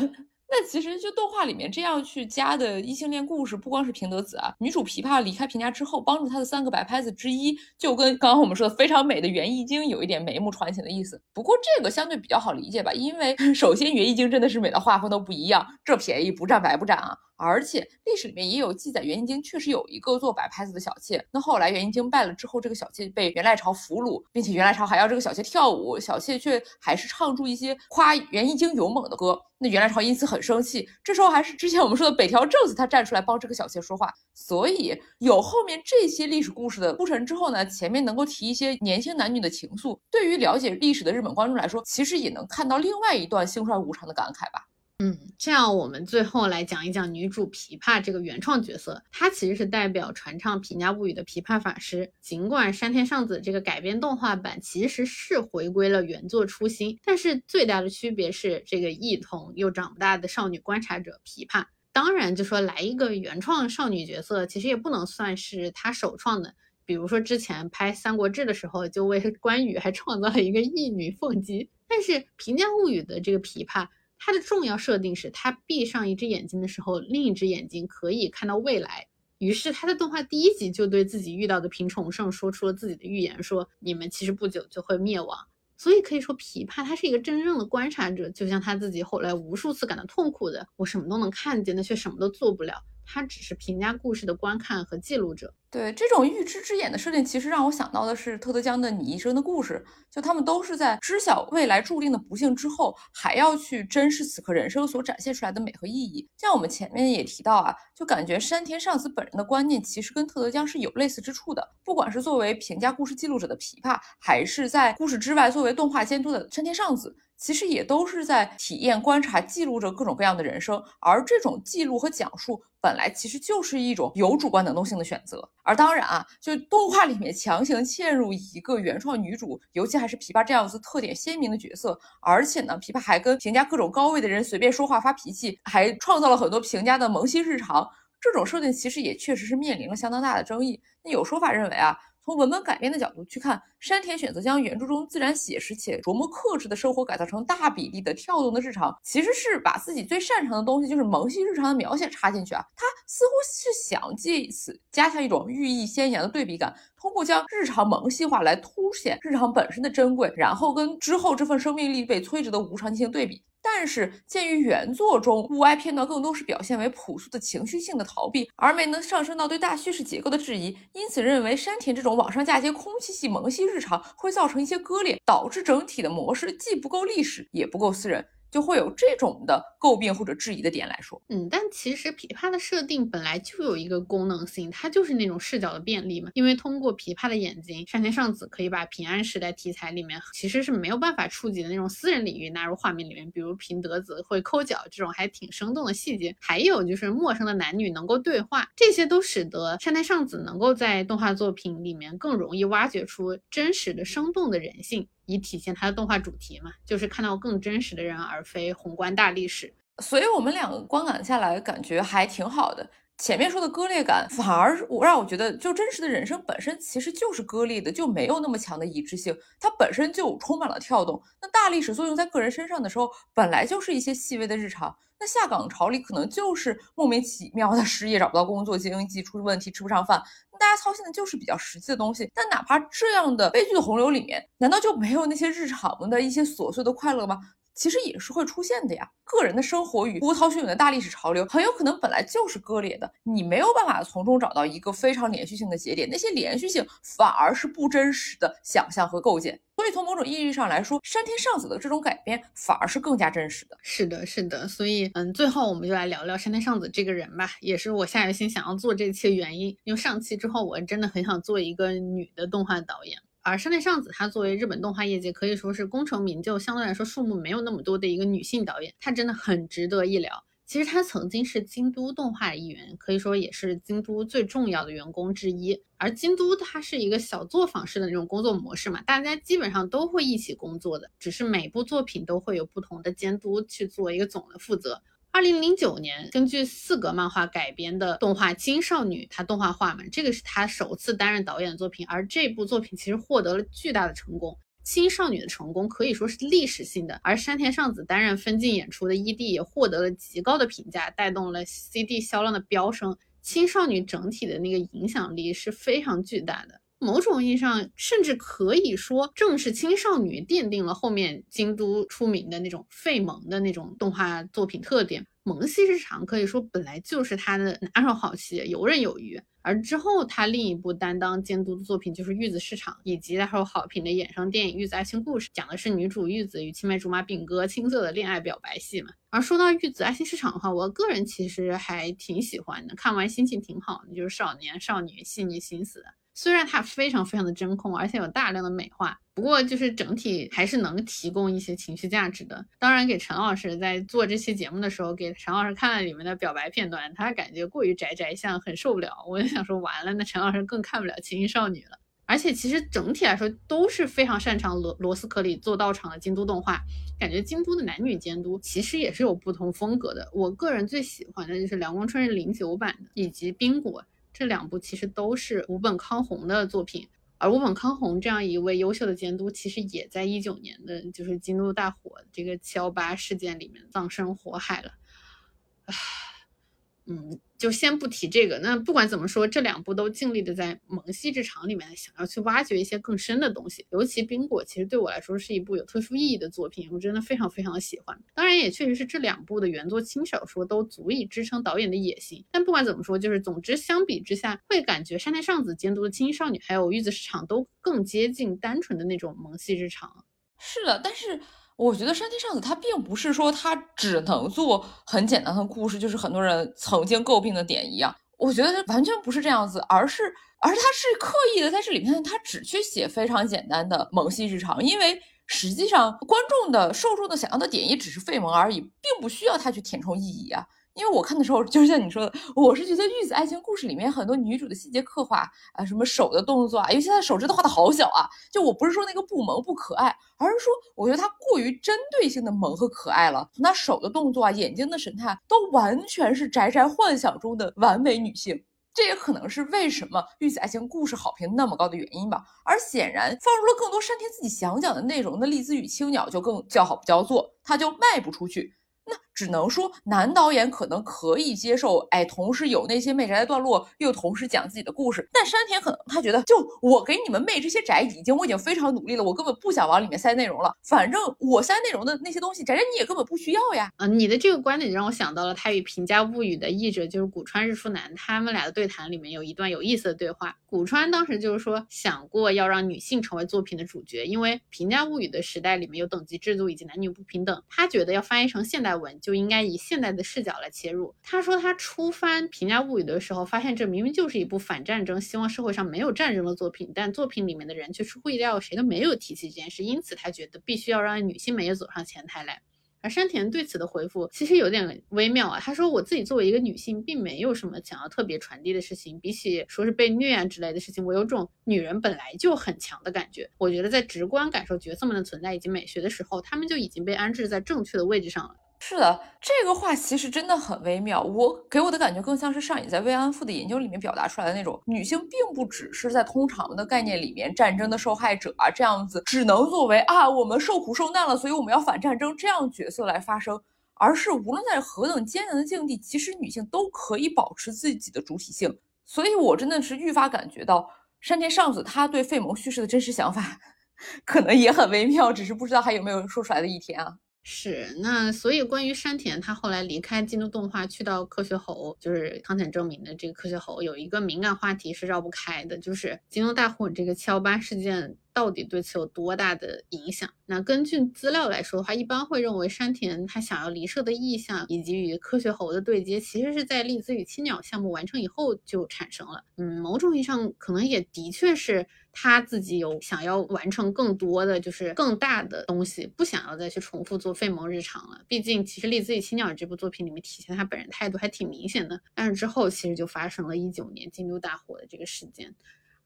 那其实就动画里面这样去加的异性恋故事，不光是平德子啊，女主琵琶离开平家之后，帮助她的三个白拍子之一，就跟刚刚我们说的非常美的袁义经有一点眉目传情的意思。不过这个相对比较好理解吧，因为 *laughs* 首先袁义经真的是美的画风都不一样，这便宜不占白不占啊。而且历史里面也有记载，袁义经确实有一个做摆拍子的小妾。那后来袁义经败了之后，这个小妾被袁赖朝俘虏，并且袁赖朝还要这个小妾跳舞，小妾却还是唱出一些夸袁义经勇猛的歌。那袁赖朝因此很生气。这时候还是之前我们说的北条正子，他站出来帮这个小妾说话。所以有后面这些历史故事的铺陈之后呢，前面能够提一些年轻男女的情愫。对于了解历史的日本观众来说，其实也能看到另外一段兴衰无常的感慨吧。嗯，这样我们最后来讲一讲女主琵琶这个原创角色，她其实是代表传唱《平家物语》的琵琶法师。尽管山田尚子这个改编动画版其实是回归了原作初心，但是最大的区别是这个异童又长不大的少女观察者琵琶。当然，就说来一个原创少女角色，其实也不能算是她首创的。比如说之前拍《三国志》的时候，就为 *laughs* 关羽还创造了一个义女凤姬。但是《平家物语》的这个琵琶。它的重要设定是，他闭上一只眼睛的时候，另一只眼睛可以看到未来。于是他的动画第一集就对自己遇到的平重盛说出了自己的预言，说你们其实不久就会灭亡。所以可以说，琵琶他是一个真正的观察者，就像他自己后来无数次感到痛苦的，我什么都能看见，但却什么都做不了。他只是评价故事的观看和记录者。对这种预知之眼的设定，其实让我想到的是特德江的《你一生的故事》，就他们都是在知晓未来注定的不幸之后，还要去珍视此刻人生所展现出来的美和意义。像我们前面也提到啊，就感觉山田尚子本人的观念其实跟特德江是有类似之处的。不管是作为评价故事记录者的琵琶，还是在故事之外作为动画监督的山田尚子。其实也都是在体验、观察、记录着各种各样的人生，而这种记录和讲述本来其实就是一种有主观能动性的选择。而当然啊，就动画里面强行嵌入一个原创女主，尤其还是琵琶这样子特点鲜明的角色，而且呢，琵琶还跟评价各种高位的人随便说话、发脾气，还创造了很多评价的萌新日常。这种设定其实也确实是面临了相当大的争议。那有说法认为啊。从文本改编的角度去看，山田选择将原著中自然写实且琢磨克制的生活改造成大比例的跳动的日常，其实是把自己最擅长的东西，就是萌系日常的描写插进去啊。他似乎是想借此加强一种寓意鲜阳的对比感，通过将日常萌系化来凸显日常本身的珍贵，然后跟之后这份生命力被摧折的无常进行对比。但是，鉴于原作中物哀片段更多是表现为朴素的情绪性的逃避，而没能上升到对大叙事结构的质疑，因此认为山田这种往上嫁接空气系萌系日常会造成一些割裂，导致整体的模式既不够历史，也不够私人。就会有这种的诟病或者质疑的点来说，嗯，但其实琵琶的设定本来就有一个功能性，它就是那种视角的便利嘛。因为通过琵琶的眼睛，山田尚子可以把平安时代题材里面其实是没有办法触及的那种私人领域纳入画面里面，比如平德子会抠脚这种还挺生动的细节，还有就是陌生的男女能够对话，这些都使得山田尚子能够在动画作品里面更容易挖掘出真实的、生动的人性。以体现它的动画主题嘛，就是看到更真实的人，而非宏观大历史。所以我们两个观感下来，感觉还挺好的。前面说的割裂感，反而我让我觉得，就真实的人生本身其实就是割裂的，就没有那么强的一致性，它本身就充满了跳动。那大历史作用在个人身上的时候，本来就是一些细微的日常。那下岗潮里可能就是莫名其妙的失业，找不到工作，经济出问题，吃不上饭。大家操心的就是比较实际的东西。但哪怕这样的悲剧的洪流里面，难道就没有那些日常的一些琐碎的快乐吗？其实也是会出现的呀。个人的生活与波涛汹涌的大历史潮流，很有可能本来就是割裂的，你没有办法从中找到一个非常连续性的节点。那些连续性反而是不真实的想象和构建。所以从某种意义上来说，山田尚子的这种改编反而是更加真实的。是的，是的。所以，嗯，最后我们就来聊聊山田尚子这个人吧，也是我下决心想要做这期的原因。因为上期之后，我真的很想做一个女的动画导演。而山田尚子，她作为日本动画业界可以说是功成名就，相对来说数目没有那么多的一个女性导演，她真的很值得一聊。其实她曾经是京都动画一员，可以说也是京都最重要的员工之一。而京都它是一个小作坊式的那种工作模式嘛，大家基本上都会一起工作的，只是每部作品都会有不同的监督去做一个总的负责。二零零九年，根据四格漫画改编的动画《金少女》，她动画化嘛，这个是她首次担任导演的作品，而这部作品其实获得了巨大的成功。《青少女》的成功可以说是历史性的，而山田尚子担任分镜演出的 ED 也获得了极高的评价，带动了 CD 销量的飙升。《青少女》整体的那个影响力是非常巨大的。某种意义上，甚至可以说，正是青少女奠定了后面京都出名的那种废萌的那种动画作品特点。萌系日常可以说本来就是他的拿手好戏，游刃有余。而之后他另一部担当监督的作品就是《玉子市场》，以及大受好评的衍生电影《玉子爱情故事》，讲的是女主玉子与青梅竹马炳哥青涩的恋爱表白戏嘛。而说到《玉子爱情市场》的话，我个人其实还挺喜欢的，看完心情挺好的，就是少年少女细腻心思的。虽然它非常非常的真空，而且有大量的美化，不过就是整体还是能提供一些情绪价值的。当然，给陈老师在做这期节目的时候，给陈老师看了里面的表白片段，他感觉过于宅宅像，很受不了。我就想说，完了，那陈老师更看不了《情音少女》了。而且其实整体来说都是非常擅长螺螺丝壳里做道场的京都动画，感觉京都的男女监督其实也是有不同风格的。我个人最喜欢的就是《凉宫春日》零九版的，以及冰果。这两部其实都是吴本康弘的作品，而吴本康弘这样一位优秀的监督，其实也在一九年的就是京都大火这个七幺八事件里面葬身火海了，唉。嗯，就先不提这个。那不管怎么说，这两部都尽力的在萌系之场里面想要去挖掘一些更深的东西。尤其《冰果》其实对我来说是一部有特殊意义的作品，我真的非常非常的喜欢。当然，也确实是这两部的原作轻小说都足以支撑导演的野心。但不管怎么说，就是总之相比之下，会感觉山田尚子监督的《青少女》还有《玉子市场》都更接近单纯的那种萌系日常。是的，但是。我觉得山田尚子他并不是说他只能做很简单的故事，就是很多人曾经诟病的点一样。我觉得完全不是这样子，而是而他是刻意的在这里面，他只去写非常简单的萌系日常，因为实际上观众的受众的想要的点也只是废萌而已，并不需要他去填充意义啊。因为我看的时候，就是像你说的，我是觉得《玉子爱情故事》里面很多女主的细节刻画啊，什么手的动作啊，尤其她的手真的画的好小啊。就我不是说那个不萌不可爱，而是说我觉得她过于针对性的萌和可爱了。从她手的动作啊，眼睛的神态，都完全是宅宅幻想中的完美女性。这也可能是为什么《玉子爱情故事》好评那么高的原因吧。而显然，放入了更多山田自己想讲的内容的《栗子与青鸟》就更叫好不叫座，它就卖不出去。那只能说男导演可能可以接受，哎，同时有那些媚宅的段落，又同时讲自己的故事。但山田可能他觉得，就我给你们媚这些宅，已经我已经非常努力了，我根本不想往里面塞内容了。反正我塞内容的那些东西，宅宅你也根本不需要呀。嗯，你的这个观点让我想到了他与《平家物语》的译者就是古川日出男，他们俩的对谈里面有一段有意思的对话。古川当时就是说想过要让女性成为作品的主角，因为《平家物语》的时代里面有等级制度以及男女不平等，他觉得要翻译成现代文就就应该以现代的视角来切入。他说他初翻《平家物语》的时候，发现这明明就是一部反战争、希望社会上没有战争的作品，但作品里面的人却出乎意料，谁都没有提起这件事，因此他觉得必须要让女性们也走上前台来。而山田对此的回复其实有点微妙啊，他说我自己作为一个女性，并没有什么想要特别传递的事情，比起说是被虐啊之类的事情，我有种女人本来就很强的感觉。我觉得在直观感受角色们的存在以及美学的时候，他们就已经被安置在正确的位置上了。是的，这个话其实真的很微妙。我给我的感觉更像是上野在慰安妇的研究里面表达出来的那种，女性并不只是在通常的概念里面战争的受害者啊，这样子只能作为啊我们受苦受难了，所以我们要反战争这样角色来发生，而是无论在何等艰难的境地，其实女性都可以保持自己的主体性。所以我真的是愈发感觉到山田尚子他对费蒙叙事的真实想法，*laughs* 可能也很微妙，只是不知道还有没有说出来的一天啊。是，那所以关于山田，他后来离开京都动画去到科学猴，就是汤浅证明的这个科学猴，有一个敏感话题是绕不开的，就是京都大火这个七幺八事件到底对此有多大的影响？那根据资料来说的话，一般会认为山田他想要离社的意向以及与科学猴的对接，其实是在粒子与青鸟项目完成以后就产生了。嗯，某种意义上可能也的确是。他自己有想要完成更多的，就是更大的东西，不想要再去重复做费蒙日常了。毕竟，其实《栗子与青鸟》这部作品里面体现他本人态度还挺明显的。但是之后其实就发生了一九年京都大火的这个事件，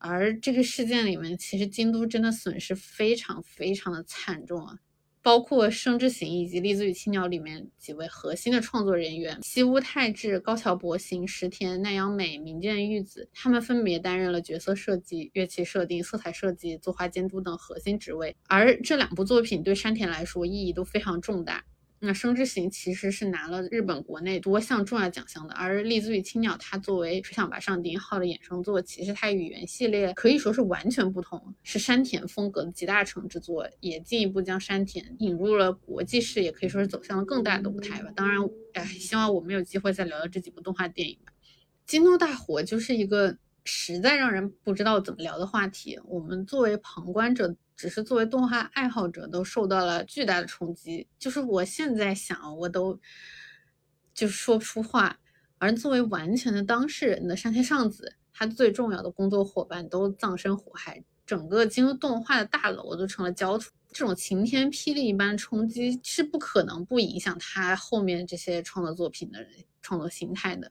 而这个事件里面，其实京都真的损失非常非常的惨重啊。包括《生之行》以及《栗子与青鸟》里面几位核心的创作人员西屋太志、高桥博行、石田奈央美、明见玉子，他们分别担任了角色设计、乐器设定、色彩设计、作画监督等核心职位。而这两部作品对山田来说意义都非常重大。那《生之行》其实是拿了日本国内多项重要奖项的，而《利兹与青鸟》它作为吹响吧上帝号的衍生作，其实它与原系列可以说是完全不同，是山田风格的集大成之作，也进一步将山田引入了国际视野，可以说是走向了更大的舞台吧。当然，哎，希望我们有机会再聊聊这几部动画电影吧。京都大火就是一个实在让人不知道怎么聊的话题，我们作为旁观者。只是作为动画爱好者，都受到了巨大的冲击。就是我现在想，我都就说不出话。而作为完全的当事人的山田尚子，他最重要的工作伙伴都葬身火海，整个京都动画的大楼都成了焦土。这种晴天霹雳一般的冲击，是不可能不影响他后面这些创作作品的创作心态的。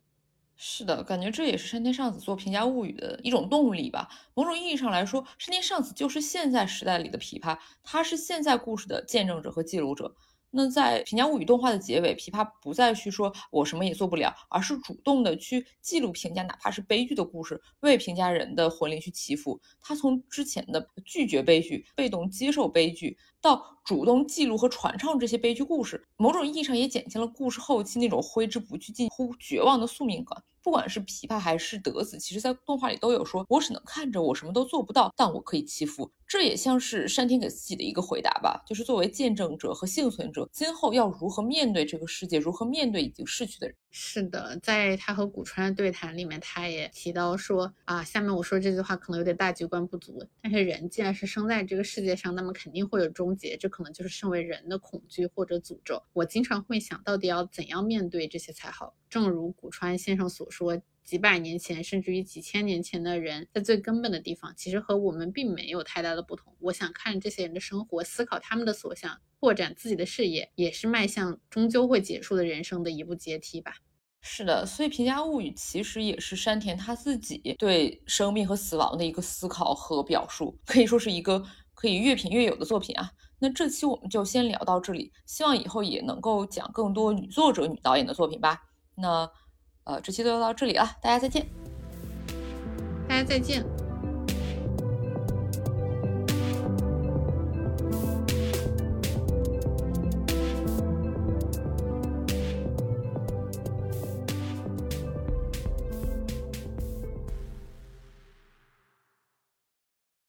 是的，感觉这也是山田尚子做《平家物语》的一种动力吧。某种意义上来说，山田上司就是现在时代里的琵琶，他是现在故事的见证者和记录者。那在《平家物语》动画的结尾，琵琶不再去说我什么也做不了，而是主动的去记录评价哪怕是悲剧的故事，为评价人的魂灵去祈福。他从之前的拒绝悲剧、被动接受悲剧，到主动记录和传唱这些悲剧故事，某种意义上也减轻了故事后期那种挥之不去、近乎绝望的宿命感。不管是琵琶还是德子，其实在动画里都有说，我只能看着，我什么都做不到，但我可以祈福。这也像是山田给自己的一个回答吧，就是作为见证者和幸存者，今后要如何面对这个世界，如何面对已经逝去的人。是的，在他和古川的对谈里面，他也提到说啊，下面我说这句话可能有点大局观不足，但是人既然是生在这个世界上，那么肯定会有终结，这可能就是身为人的恐惧或者诅咒。我经常会想到底要怎样面对这些才好。正如古川先生所说，几百年前甚至于几千年前的人，在最根本的地方，其实和我们并没有太大的不同。我想看这些人的生活，思考他们的所向，拓展自己的视野，也是迈向终究会结束的人生的一步阶梯吧。是的，所以《平家物语》其实也是山田他自己对生命和死亡的一个思考和表述，可以说是一个可以越品越有的作品啊。那这期我们就先聊到这里，希望以后也能够讲更多女作者、女导演的作品吧。那，呃这期就到这里了大家再见。大家再见。